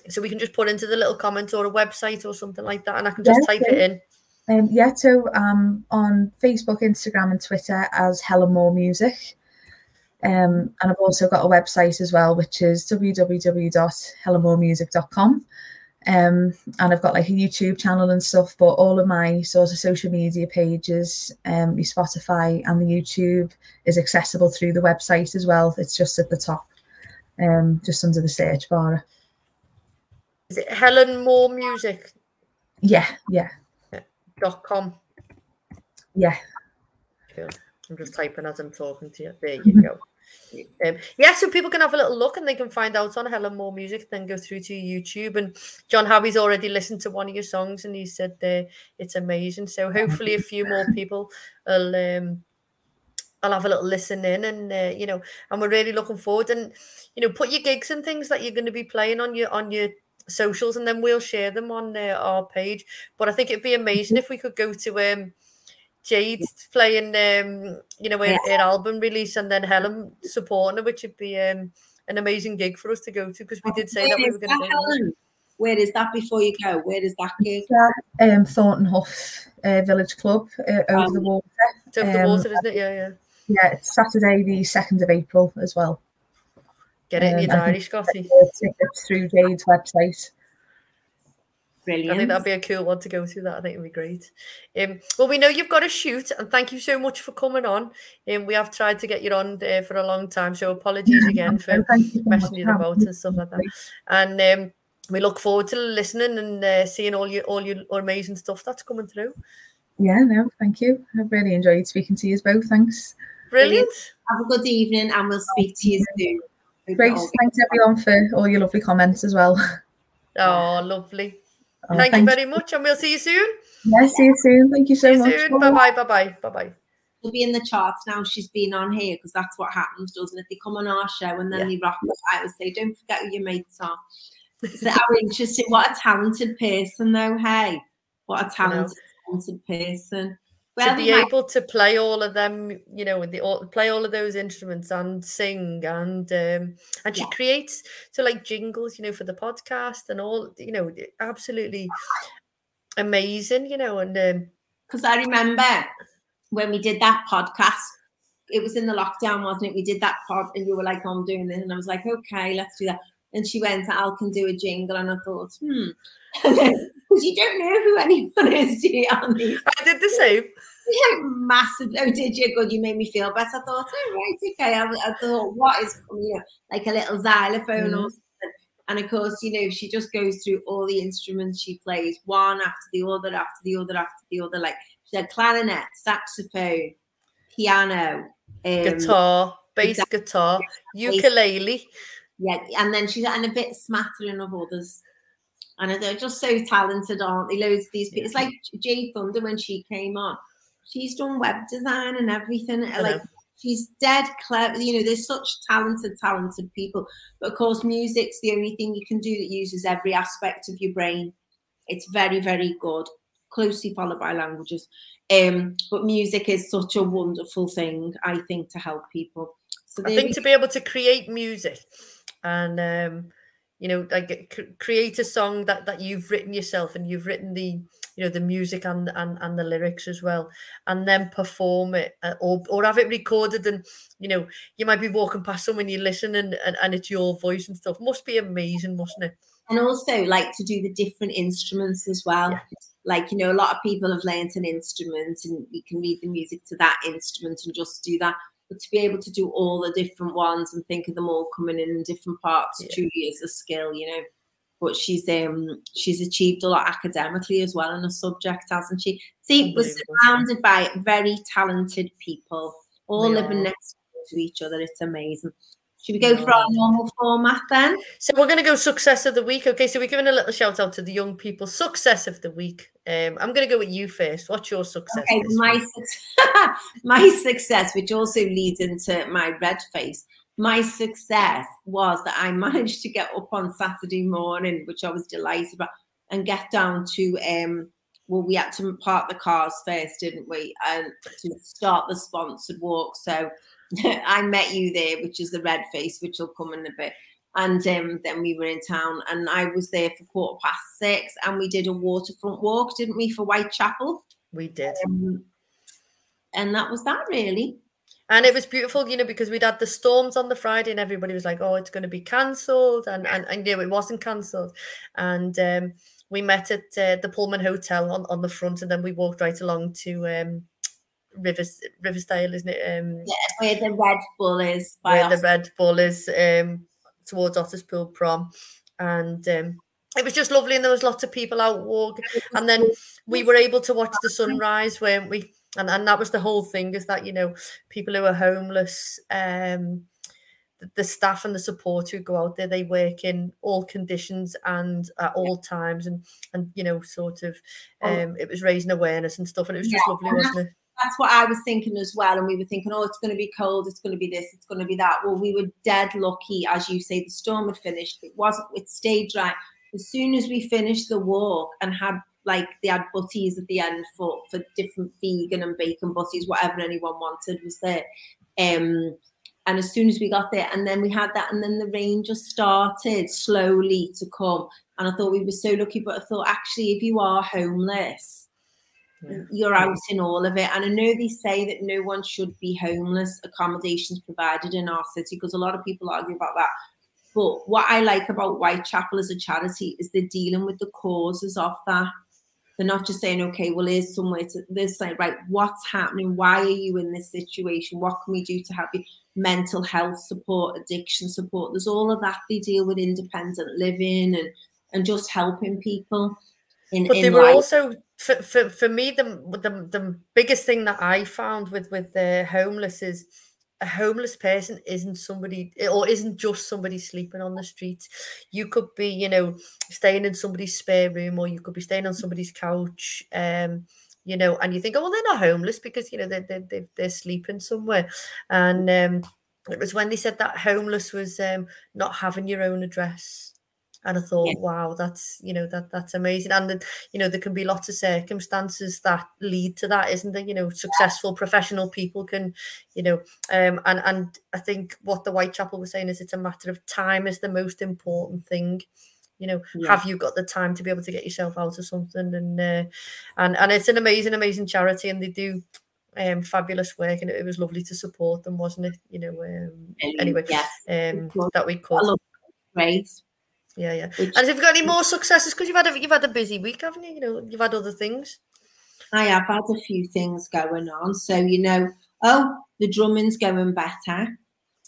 so we can just put into the little comment or a website or something like that, and I can just Yeah, type it in. Um, yeah, so um, on Facebook, Instagram, and Twitter as Helen Maw Music. Um, and I've also got a website as well, which is www.helenmawmusic.com. Um, and I've got like a YouTube channel and stuff, but all of my sort of social media pages, um, my Spotify and the YouTube is accessible through the website as well. It's just at the top, um, just under the search bar. Is it Helen Maw Music? Yeah, yeah. Dot com. Yeah. Cool. I'm just typing as I'm talking to you. There you go. Um, yeah, so people can have a little look and they can find out on Helen Maw Music, then go through to YouTube. And John Harvey's already listened to one of your songs and he said uh, it's amazing. So hopefully a few more people will um, I'll have a little listen in and uh, you know, and we're really looking forward and you know, put your gigs and things that you're going to be playing on your on your socials and then we'll share them on uh, our page. But I think it'd be amazing if we could go to um Jade playing, um, you know, her, Yeah. her album release and then Helen supporting her, which would be um, an amazing gig for us to go to because we did say that we were going to do. Helen? Where is that before you go? Where is that gig? Um, Thornton Hough uh, Village Club uh, over the Um, water. It's over the Um, water, isn't it? Yeah, yeah. Yeah, it's Saturday, the 2nd of April as well. Get it in Um, your I diary, Scotty. It's, it's through Jade's website. I think that'd be a cool one to go through. That I think it'd be great. Um, well, we know you've got a shoot, and thank you so much for coming on. Um, we have tried to get you on uh, for a long time, so apologies again for So thank you so messing you about and stuff like that. And um, we look forward to listening and uh, seeing all your all your amazing stuff that's coming through. Yeah, no, thank you. I've really enjoyed speaking to you both. Thanks. Brilliant. Have a good evening and we'll speak to you soon. Hope Great. Thanks everyone for all your lovely comments as well. Oh, lovely. Oh, Thank you very much, and we'll see you soon. Yeah, see you soon. Thank you so See much. Bye bye. Bye bye. Bye bye. She'll be in the charts now. She's been on here because that's what happens, doesn't it? They come on our show and then Yeah. they rock us out and say, "Don't forget who your mates are." So how interesting! What a talented person, though. Hey, what a talented, talented person. To be might- able to play all of them, you know, with the all, play all of those instruments and sing and um and she Yeah. creates so like jingles, you know, for the podcast and all, you know, absolutely amazing, you know, and um because I remember when we did that podcast, it was in the lockdown, wasn't it? We did that pod, and you were like, "I'm doing this," and I was like, "Okay, let's do that." And she went, "Al can do a jingle," and I thought, "Hmm," because you don't know who anyone is, do you? On these I did the same. yeah, massive. Oh, did you? Good. You made me feel better. I thought, oh, right, okay. I, I thought, what is, you know, like a little xylophone or Mhm. something. And of course, you know, she just goes through all the instruments she plays, one after the other, after the other, after the other. Like she had clarinet, saxophone, piano, um, Guitar, bass exactly. guitar, ukulele. Yeah, and then she's and a bit smattering of others. And they're just so talented, aren't they? Loads of these people. It's like Jade Thunder when she came on. She's done web design and everything. I Like know. she's dead clever. You know, there's such talented, talented people. But of course, music's the only thing you can do that uses every aspect of your brain. It's very, very good. Closely followed by languages. Um, but music is such a wonderful thing, I think, to help people. So I think we to be able to create music and um you know like c- create a song that that you've written yourself and you've written the you know the music and and, and the lyrics as well and then perform it uh, or or have it recorded and you know you might be walking past someone you listen and, and and it's your voice and stuff must be amazing mustn't it and also like to do the different instruments as well. Yeah. Like you know, a lot of people have learnt an instrument and you can read the music to that instrument and just do that. But to be able to do all the different ones and think of them all coming in in different parts Yeah. truly is a skill, you know. But she's um she's achieved a lot academically as well in a subject, hasn't she? See, we're surrounded by very talented people, all We living are. next to each other. It's amazing. Should we go for our normal format then? so we're going to go success of the week okay so we're giving a little shout out to the young people success of the week um i'm going to go with you first what's your success Okay, my week? my success, which also leads into my red face. My success was that I managed to get up on Saturday morning, which I was delighted about, and get down to um. Well, we had to park the cars first, didn't we? And to start the sponsored walk. So I met you there, which is the red face, which will come in a bit. And um, then we were in town, and I was there for quarter past six, and we did a waterfront walk, didn't we, for Whitechapel? We did. Um, and that was that, really. And it was beautiful, you know, because we'd had the storms on the Friday, and everybody was like, "Oh, it's going to be cancelled," and and and you know, it wasn't cancelled. And um, we met at uh, the Pullman Hotel on, on the front, and then we walked right along to um, Rivers Riversdale, isn't it? Um, Yeah, where the Red Bull is. By where the. Red Bull is um, towards Otterspool Prom, and um, it was just lovely. And there was lots of people out walking, and then we were able to watch the sunrise, weren't we? And and that was the whole thing is that you know people who are homeless, um, the, staff and the support who go out there, they work in all conditions and at all times, and and you know sort of, Oh. um, it was raising awareness and stuff, and it was just Yeah, lovely, wasn't it? That's what I was thinking as well. And we were thinking, oh, it's going to be cold, it's going to be this, it's going to be that. Well, we were dead lucky, as you say, the storm had finished. It wasn't, it stayed dry. As soon as we finished the walk and had like they had butties at the end for for different vegan and bacon butties, whatever anyone wanted was there. Um, and as soon as we got there, and then we had that, and then the rain just started slowly to come. And I thought we were so lucky, but I thought actually, if you are homeless, Yeah. you're out in all of it. And I know they say that no one should be homeless, accommodations provided in our city, because a lot of people argue about that. But what I like about Whitechapel as a charity is they're dealing with the causes of that. They're not just saying, okay, well, here's somewhere to this like, right, what's happening? Why are you in this situation? What can we do to help you? Mental health support, addiction support. There's all of that they deal with independent living and and just helping people. In, but in they were life. also for, for, for me the, the the biggest thing that I found with with the homeless is a homeless person isn't somebody or isn't just somebody sleeping on the street. You could be, you know, staying in somebody's spare room or you could be staying on somebody's couch. Um, you know, and you think, oh, well, they're not homeless because you know they're, they're, they're sleeping somewhere. And um, it was when they said that homeless was um, not having your own address and I thought, Yeah. wow, that's you know that that's amazing. And you know there can be lots of circumstances that lead to that, isn't there? You know, successful professional people can, you know, um, and and I think what the Whitechapel was saying is it's a matter of time is the most important thing. You know, Yeah. have you got the time to be able to get yourself out of something? And uh, and and it's an amazing, amazing charity, and they do um fabulous work, and it, it was lovely to support them, wasn't it? You know, um, anyway, yes, um, that we could. great. Yeah, yeah. Which And have you got any more successes? Because you've had a you've had a busy week, haven't you? You know, you've had other things. I have had a few things going on. So, you know, oh, the drumming's going better.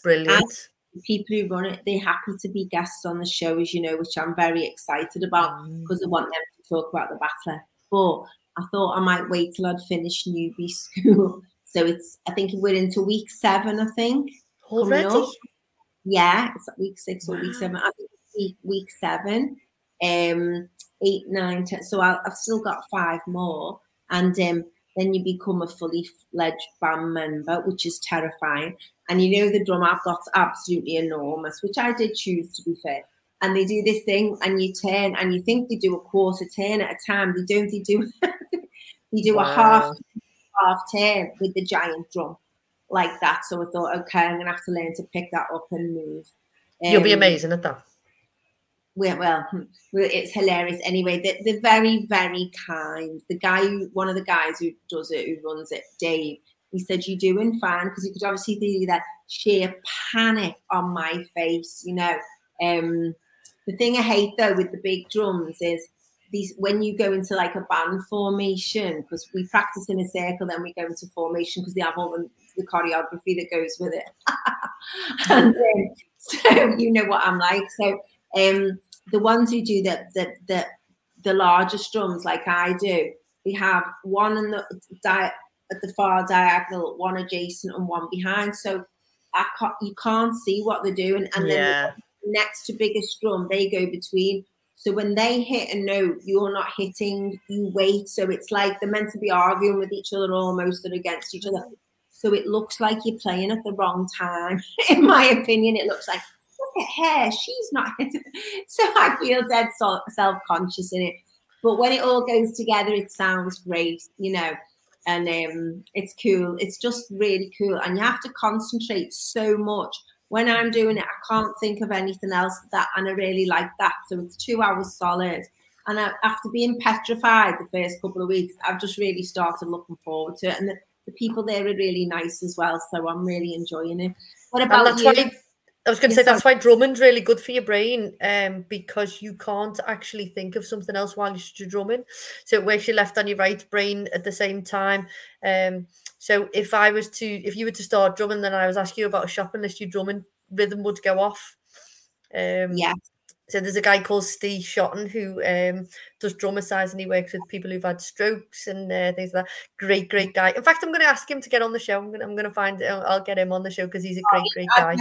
Brilliant. The people who run it, they're happy to be guests on the show, as you know, which I'm very excited about Mm. because I want them to talk about the battler. But I thought I might wait till I'd finished newbie school. So it's, I think we're into week seven, I think. Already? Yeah, it's like week six or week seven. I think week, week seven, um, eight, nine, ten. So I, I've still got five more. And um, then you become a fully fledged band member, which is terrifying. And you know, the drum I've got's absolutely enormous, which I did choose to be fair. And they do this thing, and you turn, and you think they do a quarter turn at a time. They don't. They do. they do a half half turn with the giant drum like that. So I thought, okay, I'm gonna have to learn to pick that up and move. You'll be Um, amazing at that. Well, well, hmm, it's hilarious. Anyway, they're, they're very, very kind. The guy, who, one of the guys who does it, who runs it, Dave, he said, "You're doing fine," because you could obviously see that sheer panic on my face. You know, um, the thing I hate though with the big drums is these when you go into like a band formation because we practice in a circle, then we go into formation because they have all the, the choreography that goes with it. and um, so you know what I'm like. So um, the ones who do the the the, the largest drums like I do, we have one in the di- at the far diagonal, one adjacent, and one behind. So I can't, you can't see what they're doing, and then yeah. the next to biggest drum they go between. So when they hit a note, you're not hitting. You wait. So it's like they're meant to be arguing with each other almost or against each other. So it looks like you're playing at the wrong time. In my opinion, it looks like at her, she's not. so I feel dead self conscious in it. But when it all goes together, it sounds great, you know, and um, it's cool. It's just really cool, and you have to concentrate so much when I'm doing it, I can't think of anything else that, and I really like that. So it's two hours solid. And I, after being petrified the first couple of weeks, I've just really started looking forward to it. And the, the people there are really nice as well. So I'm really enjoying it. What about you? Why, I was going to say that's why drumming's really good for your brain, um, because you can't actually think of something else while you're drumming. So it works your left and your right brain at the same time. Um, so if I was to, if you were to start drumming, then I was asking you about a shopping list, your drumming rhythm would go off. Um, yeah. So there's a guy called Steve Shotton who um, does Drummercise and he works with people who've had strokes and uh, things like that. Great, great guy. In fact, I'm going to ask him to get on the show. I'm going to, I'm going to find I'll get him on the show because he's a great, great guy.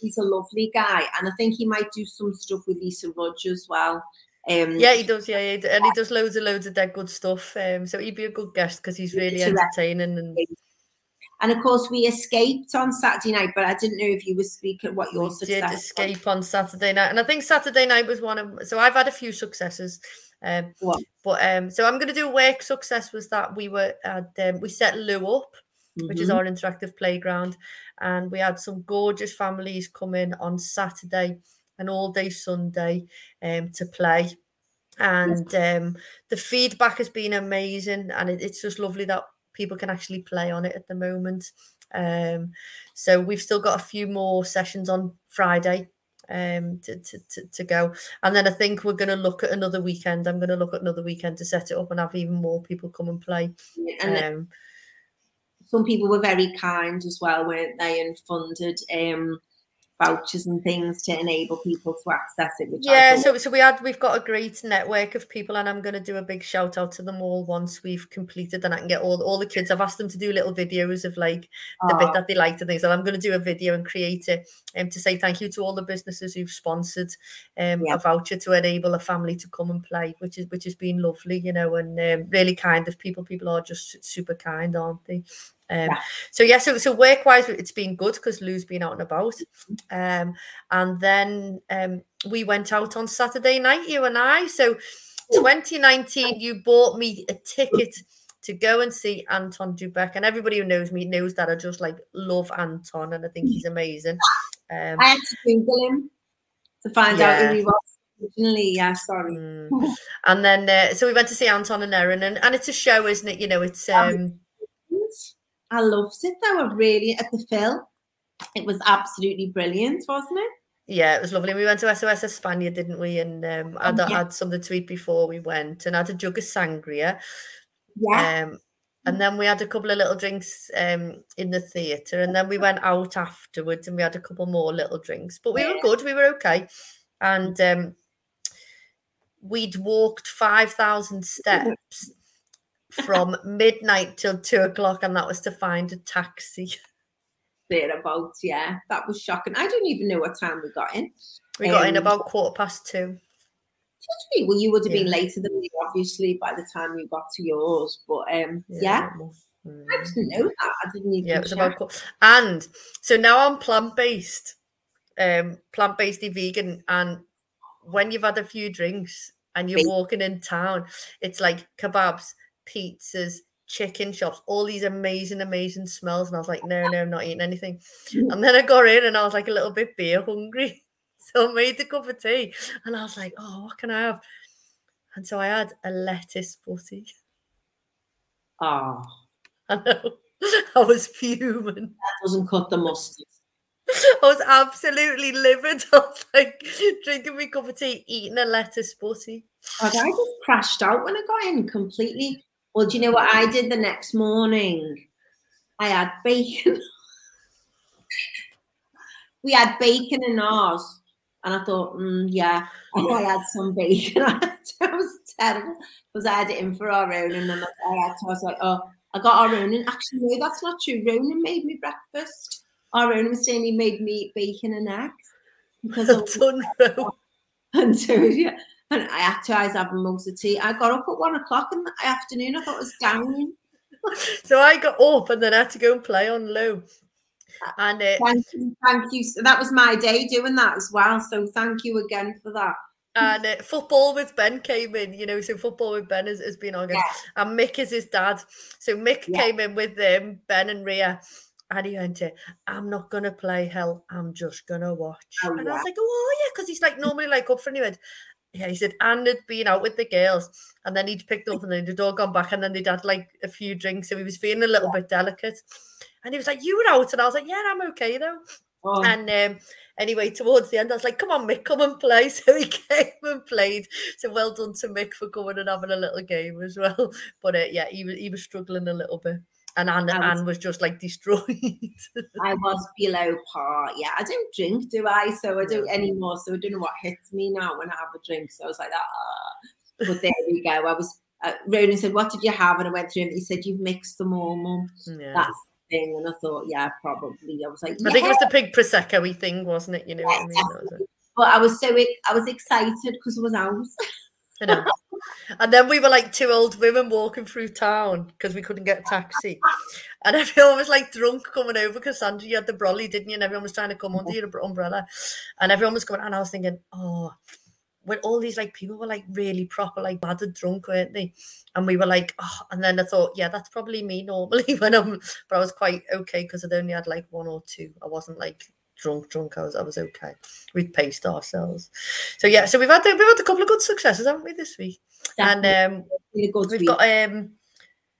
He's a lovely guy, and I think he might do some stuff with Lisa Rudge as well. Um, yeah, he does. Yeah, yeah, and he does loads and loads of dead good stuff. Um, so he'd be a good guest because he's really entertaining and and of course, we escaped on Saturday night, but I didn't know if you were speaking what your we success did escape was. on Saturday night, and I think Saturday night was one of. So I've had a few successes. Um, what? But um, so I'm going to do work success was that we were at um, we set Lou up, mm-hmm. which is mm-hmm. our interactive playground, and we had some gorgeous families come in on Saturday and all day Sunday um, to play and um, the feedback has been amazing and it, it's just lovely that people can actually play on it at the moment. Um, so we've still got a few more sessions on Friday um, to, to, to, to go. And then I think we're going to look at another weekend. I'm going to look at another weekend to set it up and have even more people come and play. And um, some people were very kind as well, weren't they, and funded um, vouchers and things to enable people to access it. Which yeah, so so we had we've got a great network of people, and I'm going to do a big shout out to them all once we've completed, and I can get all all the kids. I've asked them to do little videos of like the bit that they liked and things, and I'm going to do a video and create it um, to say thank you to all the businesses who've sponsored um, yeah. a voucher to enable a family to come and play, which is which has been lovely, you know, and um, really kind of people. People are just super kind, aren't they? Um, yeah. So yeah, so so work wise, it's been good because Lou's been out and about. Um, and then um, we went out on Saturday night, you and I. So 2019, you bought me a ticket to go and see Anton Du Beke, and everybody who knows me knows that I just like love Anton, and I think he's amazing. Um, I had to Google him to find yeah. out who he was originally. Yeah, sorry. Mm. and then uh, so we went to see Anton and Erin, and, and it's a show, isn't it? You know, it's um I loved it though. I really at the Phil. It was absolutely brilliant, wasn't it? Yeah, it was lovely. We went to SOS Espana, didn't we? And um, I'd yeah. had something to eat before we went, and I had a jug of sangria. Yeah. Um, and then we had a couple of little drinks um, in the theatre, and then we went out afterwards, and we had a couple more little drinks. But we yeah. were good. We were okay, and um, we'd walked five thousand steps from midnight till two o'clock, and that was to find a taxi. Thereabouts, yeah. That was shocking. I don't even know what time we got in. We got um, in about quarter past two. Well, you would have been yeah. later than me, obviously, by the time you got to yours. But um, yeah. yeah. Mm. I didn't know that. I didn't even. Yeah, it was check. about. And so now I'm plant based, um, plant based vegan, and when you've had a few drinks and you're walking in town, it's like kebabs, pizzas, chicken shops, all these amazing, amazing smells. And I was like, no, no, I'm not eating anything. Mm. And then I got in and I was like a little bit beer hungry. So I made the cup of tea and I was like, oh, what can I have? And so I had a lettuce butty. Oh. I know. I was fuming. That doesn't cut the mustard. I was absolutely livid. I was like drinking my cup of tea, eating a lettuce butty. I just crashed out when I got in completely well, do you know what I did the next morning? I had bacon. we had bacon in ours. And I thought, mm, yeah, I had some bacon. that was terrible because I had it in for our own. And then I, had to, I was like, oh, I got our own. And actually, no, that's not true. Ronan made me breakfast. Our own was saying he made me bacon and eggs. Because unreal. And so, yeah. And I had to always have most of tea. I got up at one o'clock in the afternoon. I thought it was down. so I got up and then I had to go and play on low. And uh, thank you, thank you. So that was my day doing that as well. So thank you again for that. And uh, football with Ben came in, you know. So football with Ben has, has been on, yeah. and Mick is his dad. So Mick yeah. came in with them, Ben and Ria, And he went, to, I'm not gonna play hell, I'm just gonna watch. Oh, and I was like, Oh yeah, because he's like normally like up for and he went, Yeah, he said, and had been out with the girls, and then he'd picked up and then they'd all gone back, and then they'd had like a few drinks, so he was feeling a little bit delicate. And he was like, You were out, and I was like, Yeah, I'm okay though. Oh, And um, anyway, towards the end, I was like, "Come on, Mick, come and play." So he came and played. So well done to Mick for coming and having a little game as well. But uh, yeah, he was he was struggling a little bit, and Anne, I was- Anne was just like destroyed. I was below par. Yeah, I don't drink, do I? So I don't anymore. So I don't know what hits me now when I have a drink. So I was like, ah. But there we go. I was. Uh, Ronan said, "What did you have?" And I went through and he said, "You've mixed them all, mum." yeah. That's the thing. And I thought, yeah, probably. I was like, I think it was "Yeah." the pig prosecco thing, wasn't it? You know what I mean? That was it. But I was so I was excited because it was out. I know. And then we were like two old women walking through town because we couldn't get a taxi. And everyone was like drunk coming over because Sandra, you had the brolly, didn't you? And everyone was trying to come under your umbrella. And everyone was coming. And I was thinking, oh, when all these like people were like really proper, like battered drunk, weren't they? And we were like, oh, and then I thought, yeah, that's probably me normally when I'm, but I was quite okay because I'd only had like one or two. I wasn't like drunk, drunk. I was, I was okay. We'd paced ourselves. So yeah, so we've had we've had a couple of good successes, haven't we, this week? And um, we've week. got um,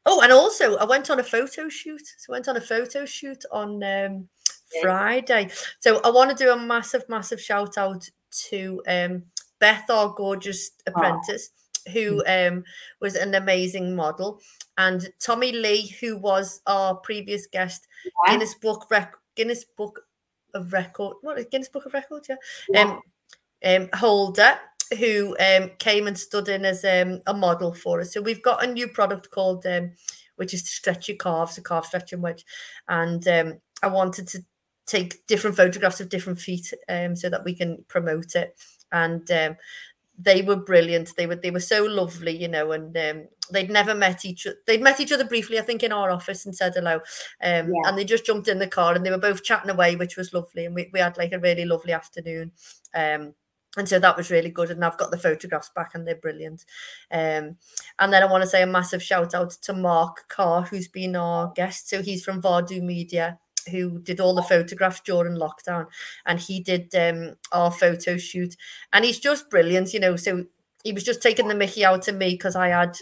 oh, and also I went on a photo shoot. So I went on a photo shoot on um Yeah. Friday. So I want to do a massive, massive shout out to um Beth, our gorgeous apprentice, who um was an amazing model, and Tommy Lee, who was our previous guest, Yeah. Guinness Book rec- Guinness Book of Record. What is Guinness Book of Records? Yeah. Yeah. Um, um, holder who um, came and stood in as um, a model for us. So we've got a new product called, um, which is to stretch your calves, a calf stretching wedge, and um, I wanted to take different photographs of different feet um, so that we can promote it. And um, they were brilliant. They were they were so lovely, you know, and um, they'd never met each other. They'd met each other briefly, I think, in our office and said hello. Um, Yeah. And they just jumped in the car and they were both chatting away, which was lovely. And we, we had like a really lovely afternoon. Um, and so that was really good. And I've got the photographs back and they're brilliant. Um, and then I want to say a massive shout out to Mark Carr, who's been our guest. So he's from Vardu Media, who did all the photographs during lockdown. And he did um, our photo shoot. And he's just brilliant, you know. So he was just taking the mickey out of me because I had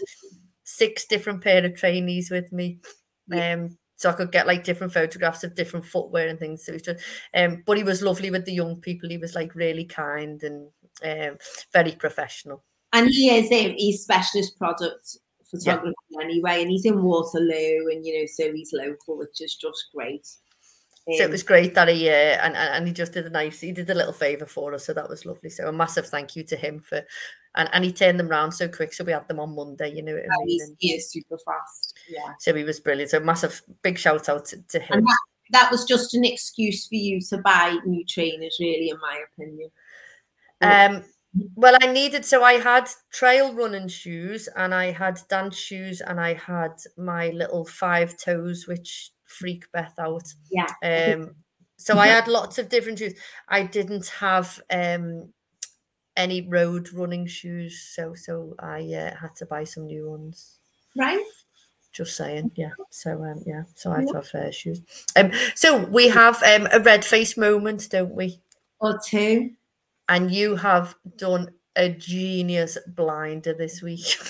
six different pair of trainees with me. Um, so I could get like different photographs of different footwear and things. So it was just, um, but he was lovely with the young people. He was like really kind and um, very professional. And he is um, he's specialist product photography anyway, and he's in Waterloo, and you know, so he's local, which is just great. So it was great that he uh, and, and he just did a nice he did a little favor for us, so that was lovely. So a massive thank you to him for and, and he turned them round so quick, so we had them on Monday. You know what I mean? he's, he is super fast. Yeah, so he was brilliant. So massive big shout out to, to him. and that that was just an excuse for you to buy new trainers, really, in my opinion. Um, well, I needed so I had trail running shoes and I had dance shoes and I had my little five toes, which freak Beth out. Yeah. Um, so I had lots of different shoes. I didn't have um any road running shoes, so so I uh, had to buy some new ones. Right? Just saying, yeah. So um, yeah, so I had to have uh, shoes. Um, so we have um a red face moment, don't we? Or two. and you have done a genius blinder this week.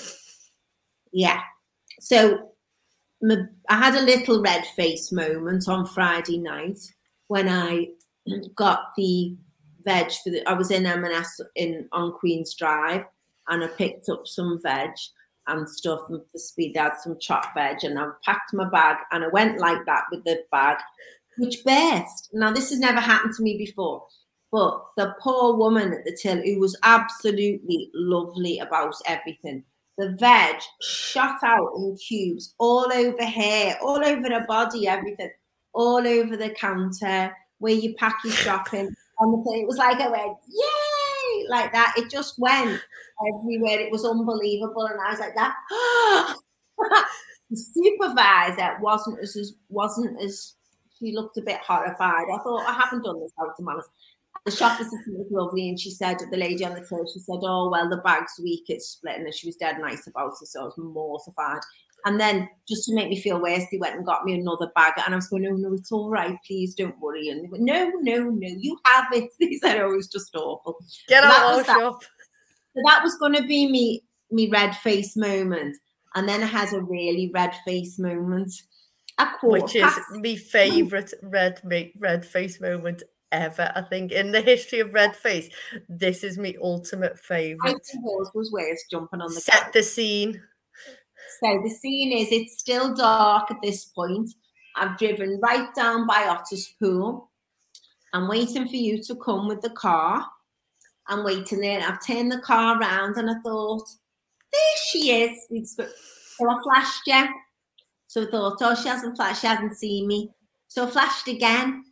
Yeah. So I had a little red face moment on Friday night when I got the veg for the. I was in M&S in on Queen's Drive, and I picked up some veg and stuff and for speed. Had some chopped veg, and I packed my bag, and I went like that with the bag, which burst. Now this has never happened to me before. But the poor woman at the till, who was absolutely lovely about everything, the veg shot out in cubes all over here, all over the body, everything, all over the counter where you pack your shopping. On the thing. It was like I went, yay, like that. It just went everywhere. It was unbelievable. And I was like that. the supervisor wasn't as, as wasn't as she looked a bit horrified. I thought I haven't done this out of malice. The shop assistant was lovely, and she said, the lady on the till, she said, "Oh well, the bag's weak, it's splitting," and she was dead nice about it, so I was mortified. And then just to make me feel worse, they went and got me another bag. And I was going, no, no, it's all right. Please don't worry. And they went, no, no, no, you have it. They said, oh, it was just awful. Get So out of our shop. So that was going to be me, me red face moment. And then I had a really red face moment. A Which is past my favourite red red face moment ever. I think in the history of red face, this is my ultimate I favourite. think yours was jumping on the Set couch. the scene. So the scene is it's still dark at this point. I've driven right down by Otterspool. I'm waiting for you to come with the car. I'm waiting there. I've turned the car around and I thought, there she is. So I flashed you. So I thought, oh, she hasn't flashed, she hasn't seen me. So I flashed again.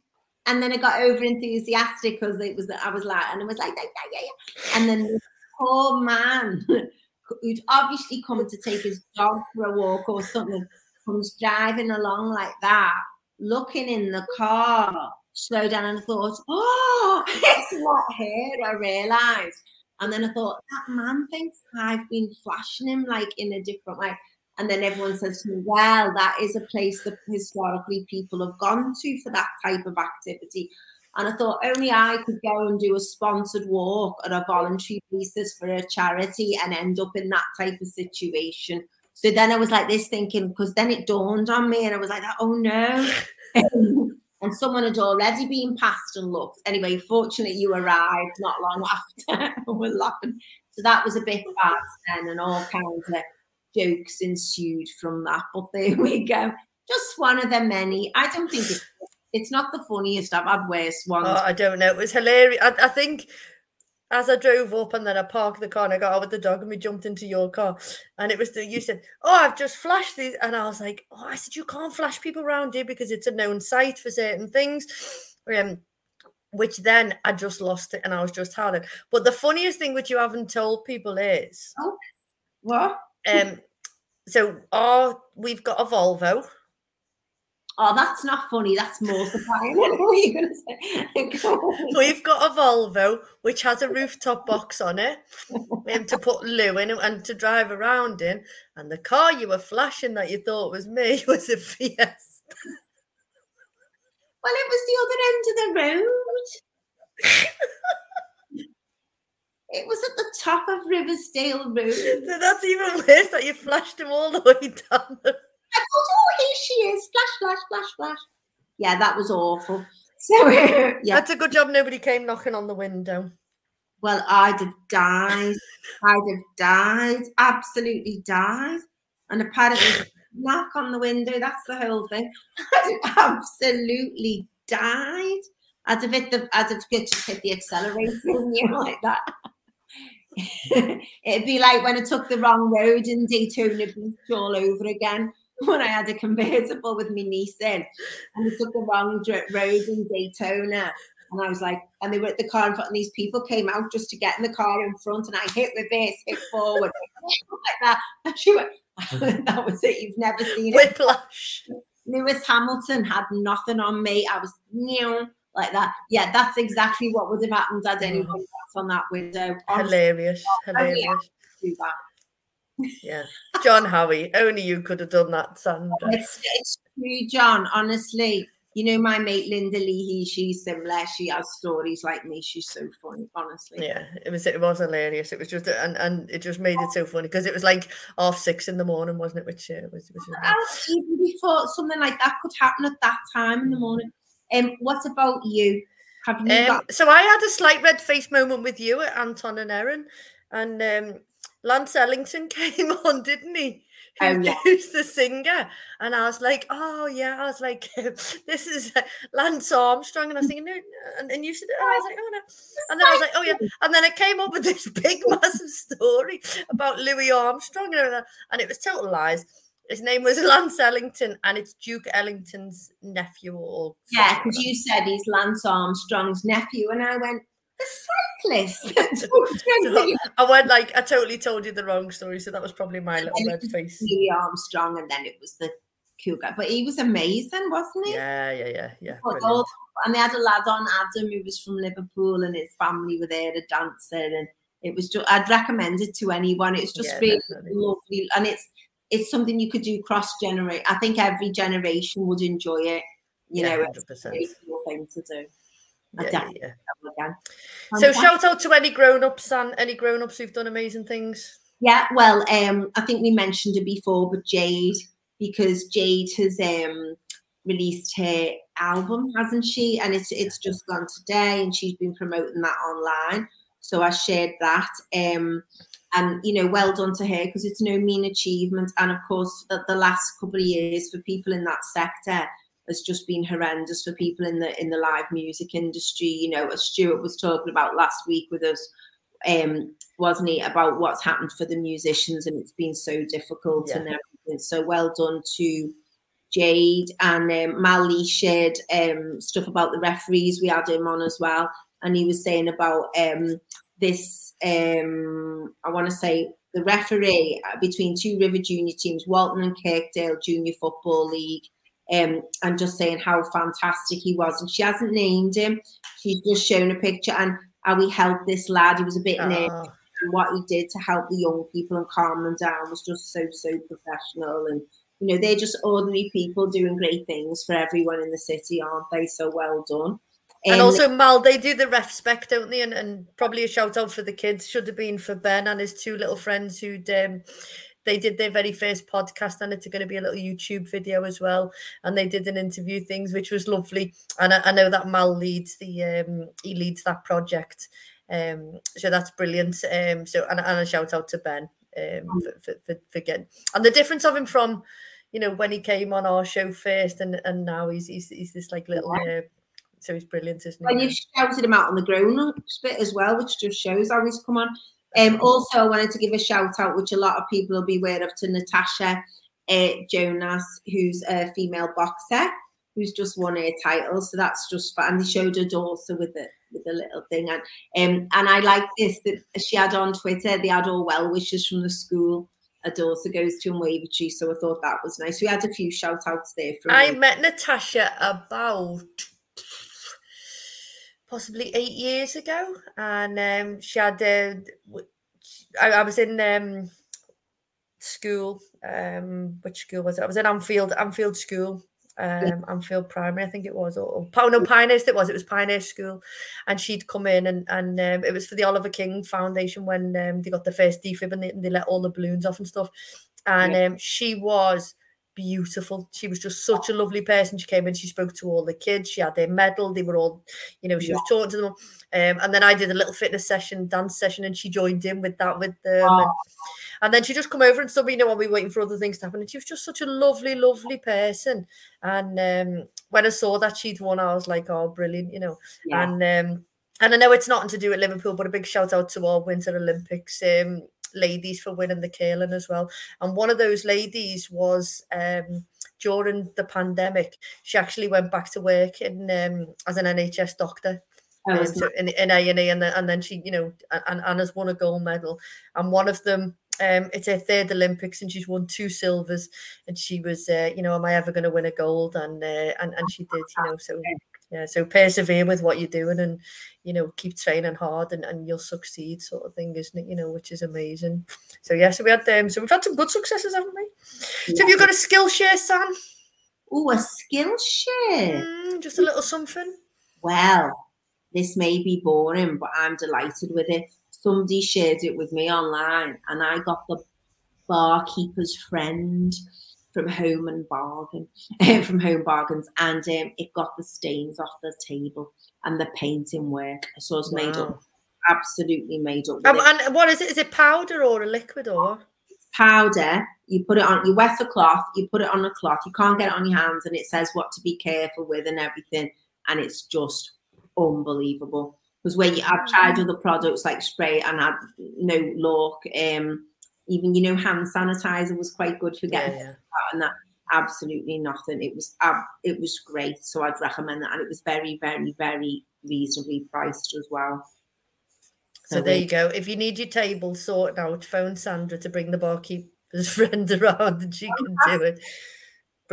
And then I got over enthusiastic because it was that I was like, and it was like, yeah, yeah, yeah. And then this poor man who'd obviously come to take his dog for a walk or something comes driving along like that, looking in the car, slow down, and thought, oh, it's not here. I realised. And then I thought, that man thinks I've been flashing him like in a different way. And then everyone says to me, well, that is a place that historically people have gone to for that type of activity. And I thought only I could go and do a sponsored walk at a voluntary basis for a charity and end up in that type of situation. So then I was like this thinking, because then it dawned on me and I was like, oh no. and someone had already been passed and looked. Anyway, fortunately, you arrived not long after. We're laughing. So that was a bit bad then, and all kinds of jokes ensued from that. But there we go. Just one of the many. I don't think it's, it's not the funniest. I've had worse ones. Oh, I don't know. It was hilarious. I, I think as I drove up and then I parked the car and I got out with the dog and we jumped into your car. And it was the you said, Oh, I've just flashed these. And I was like, Oh, I said, You can't flash people around here because it's a known site for certain things. Um, which then I just lost it and I was just howling. But the funniest thing which you haven't told people is what? Um so our we've got a Volvo. Oh, that's not funny. That's mortifying. what were you going to say? We've got a Volvo which has a rooftop box on it um, to put Lou in and to drive around in. And the car you were flashing that you thought was me was a Fiesta. Well, it was the other end of the road. It was at the top of Riversdale Road. So that's even worse that you flashed him all the way down. The... I thought, oh, here she is. Flash, flash, flash, flash. Yeah, that was awful. So, yeah. That's a good job nobody came knocking on the window. Well, I'd have died. I'd have died. Absolutely died. And apparently, knock on the window. That's the whole thing. I'd have absolutely died. I'd have hit the. I'd have just hit the accelerator, you know, like that. It'd be like when I took the wrong road in Daytona Beach all over again. When I had a convertible with my niece in, and we took the wrong road in Daytona, and I was like, and they were at the car in front, and these people came out just to get in the car in front, and I hit reverse, hit forward, like that. And she went, that was it. You've never seen it. Whiplash. Lewis Hamilton had nothing on me. I was new like that. Yeah, that's exactly what would have happened had anyone got on that window. Honestly, Hilarious. Hilarious. do that. Yeah. John Howie, only you could have done that, Sandra. It's, it's true, John. Honestly, you know my mate Linda Leahy. She's similar. She has stories like me. She's so funny. Honestly. Yeah, it was it was hilarious. It was just and and it just made it so funny because it was like half six in the morning, wasn't it? Which uh, was, was even before something like that could happen at that time in the morning. Um, what about you? Have you Um, got? so I had a slight red face moment with you at Anton and Erin, and um, Lance Ellington came on, didn't he? Oh, Who's, yeah. who's the singer? And I was like, oh yeah, I was like, this is uh, Lance Armstrong, and I was thinking, no, no," and, and you said, and I was like, oh no, and then I was like, oh yeah, and then it came up with this big massive story about Louis Armstrong and and it was total lies. His name was Lance Ellington, and it's Duke Ellington's nephew or Yeah, because you said he's Lance Armstrong's nephew, and I went, the cyclist. So I went like I totally told you the wrong story, so that was probably my little red face. Louis Armstrong, and then it was the guy. But he was amazing, wasn't he? Yeah, yeah, yeah, yeah. All- and they had a lad on Adam who was from Liverpool, and his family were there, a dancer, and it was just I'd recommend it to anyone. It's just Yeah, really definitely. lovely, and it's it's something you could do cross generate. I think every generation would enjoy it. You Yeah, know, it's 100%. a cool thing to do. Yeah, yeah. So shout out to any grown-ups and any grown-ups who've done amazing things. Yeah, well, um, I think we mentioned it before, but Jade, because Jade has um released her album, hasn't she? And it's it's just gone today, and she's been promoting that online. So I shared that. Um, and you know, well done to her because it's no mean achievement. And of course, the, the last couple of years for people in that sector has just been horrendous for people in the in the live music industry. You know, as Stuart was talking about last week with us, um, wasn't he, about what's happened for the musicians and it's been so difficult Yeah. and everything. So well done to Jade and um, Mal Lee shared um, stuff about the referees. We had him on as well, and he was saying about um, this. Um, I want to say the referee uh, between two River Junior teams, Walton and Kirkdale Junior Football League. Um, and just saying how fantastic he was. And she hasn't named him. She's just shown a picture and how he helped this lad. He was a bit nervous Oh, and what he did to help the young people and calm them down was just so so professional and you know they're just ordinary people doing great things for everyone in the city aren't they so well done and also Mal, they do the ref spec, don't they? And, and probably a shout out for the kids should have been for Ben and his two little friends who'd um, they did their very first podcast and it's going to be a little YouTube video as well. And they did an interview things, which was lovely. And I, I know that Mal leads the um, he leads that project. Um, so that's brilliant. Um, so and, and a shout out to Ben um, for, for, for, for getting and the difference of him from you know when he came on our show first and and now he's he's, he's this like little uh, so he's brilliant, isn't he? you've shouted him out on the grown-ups bit as well which just shows how he's come on. Um, also I wanted to give a shout out which a lot of people will be aware of to Natasha uh, Jonas who's a female boxer who's just won her title. So that's just fun. And they showed her daughter with it with a little thing. And um, and I like this that she had on Twitter they had all well wishes from the school. A daughter goes to in Wavertree so I thought that was nice. We had a few shout outs there from I met Natasha about possibly eight years ago, and um, she had. Uh, I, I was in um, school. Um, which school was it? I was in Anfield, Anfield School, um, Anfield Primary, I think it was, or, or no Pinehurst. It was. It was Pinehurst School, and she'd come in, and and um, it was for the Oliver King Foundation when um, they got the first defib and they, and they let all the balloons off and stuff. And um, she was beautiful. She was just such a lovely person. She came in, she spoke to all the kids. She had their medal. They were all, you know, she was talking to them. Um, and then I did a little fitness session, dance session, and she joined in with that with them. And, and then she just come over and stuff, you know, while we were waiting for other things to happen. And she was just such a lovely, lovely person. And um, when I saw that she'd won, I was like, oh, brilliant, you know. Yeah. And um, and I know it's nothing to do with Liverpool, but a big shout out to our Winter Olympics um, ladies for winning the curling as well. And one of those ladies was um, during the pandemic, she actually went back to work in um, as an NHS doctor. Um, so in, in A&E and, then- and then she, you know, and, and has won a gold medal. And one of them, um, it's her third Olympics and she's won two silvers. And she was, uh, you know, am I ever going to win a gold? And, uh, and and she did, you know, so yeah, so persevere with what you're doing and you know keep training hard and, and you'll succeed, sort of thing, isn't it? You know, which is amazing. So yeah, so we had um, so we've had some good successes, haven't we? So have you got a skill share, Sam? Oh, a skill share. Mm, just a little something. Well, this may be boring, but I'm delighted with it. Somebody shared it with me online, and I got the barkeeper's friend from Home and Bargain, from Home Bargains, and um, it got the stains off the table and the painting work. So it's made up, absolutely made up. Um, and what is it? Is it powder or a liquid or? powder, you put it on, you wet a cloth, you put it on a cloth, you can't get it on your hands, and it says what to be careful with and everything. And it's just unbelievable. Because where you, I've tried other products like spray and had no luck. Um, even you know, hand sanitizer was quite good for getting yeah. out and that. Absolutely nothing. It was ab- it was great. So I'd recommend that, and it was very, very, very reasonably priced as well. So there you go. If you need your table sorted out, phone Sandra to bring the barkeeper's friend around and she can do it.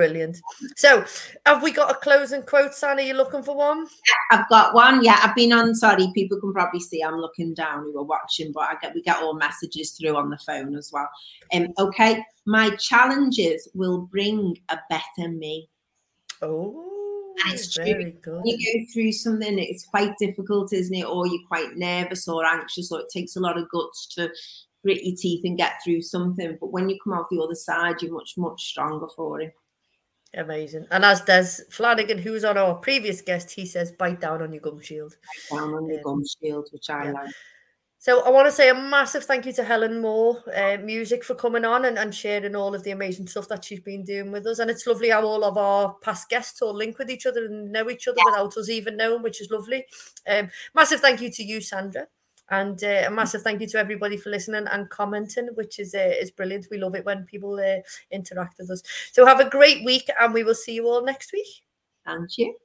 Brilliant. So, have we got a closing quote, San? Are you looking for one? I've got one. Yeah, I've been on. Sorry, people can probably see I'm looking down who are watching, but I get we get all messages through on the phone as well. Um, okay, my challenges will bring a better me. Oh, And it's true. very good. When you go through something, it's quite difficult, isn't it? Or you're quite nervous or anxious, or it takes a lot of guts to grit your teeth and get through something. But when you come out the other side, you're much, much stronger for it. Amazing. And as does Flanagan, who's on our previous guest, he says, bite down on your gum shield. Bite Down on your Yeah. gum shield, which I Yeah. like. So I want to say a massive thank you to Helen Maw uh, Music for coming on and, and sharing all of the amazing stuff that she's been doing with us. And it's lovely how all of our past guests all link with each other and know each other without us even knowing, which is lovely. Um, massive thank you to you, Sandra. And uh, a massive thank you to everybody for listening and commenting, which is uh, is brilliant. We love it when people uh, interact with us. So have a great week, and we will see you all next week. Thank you.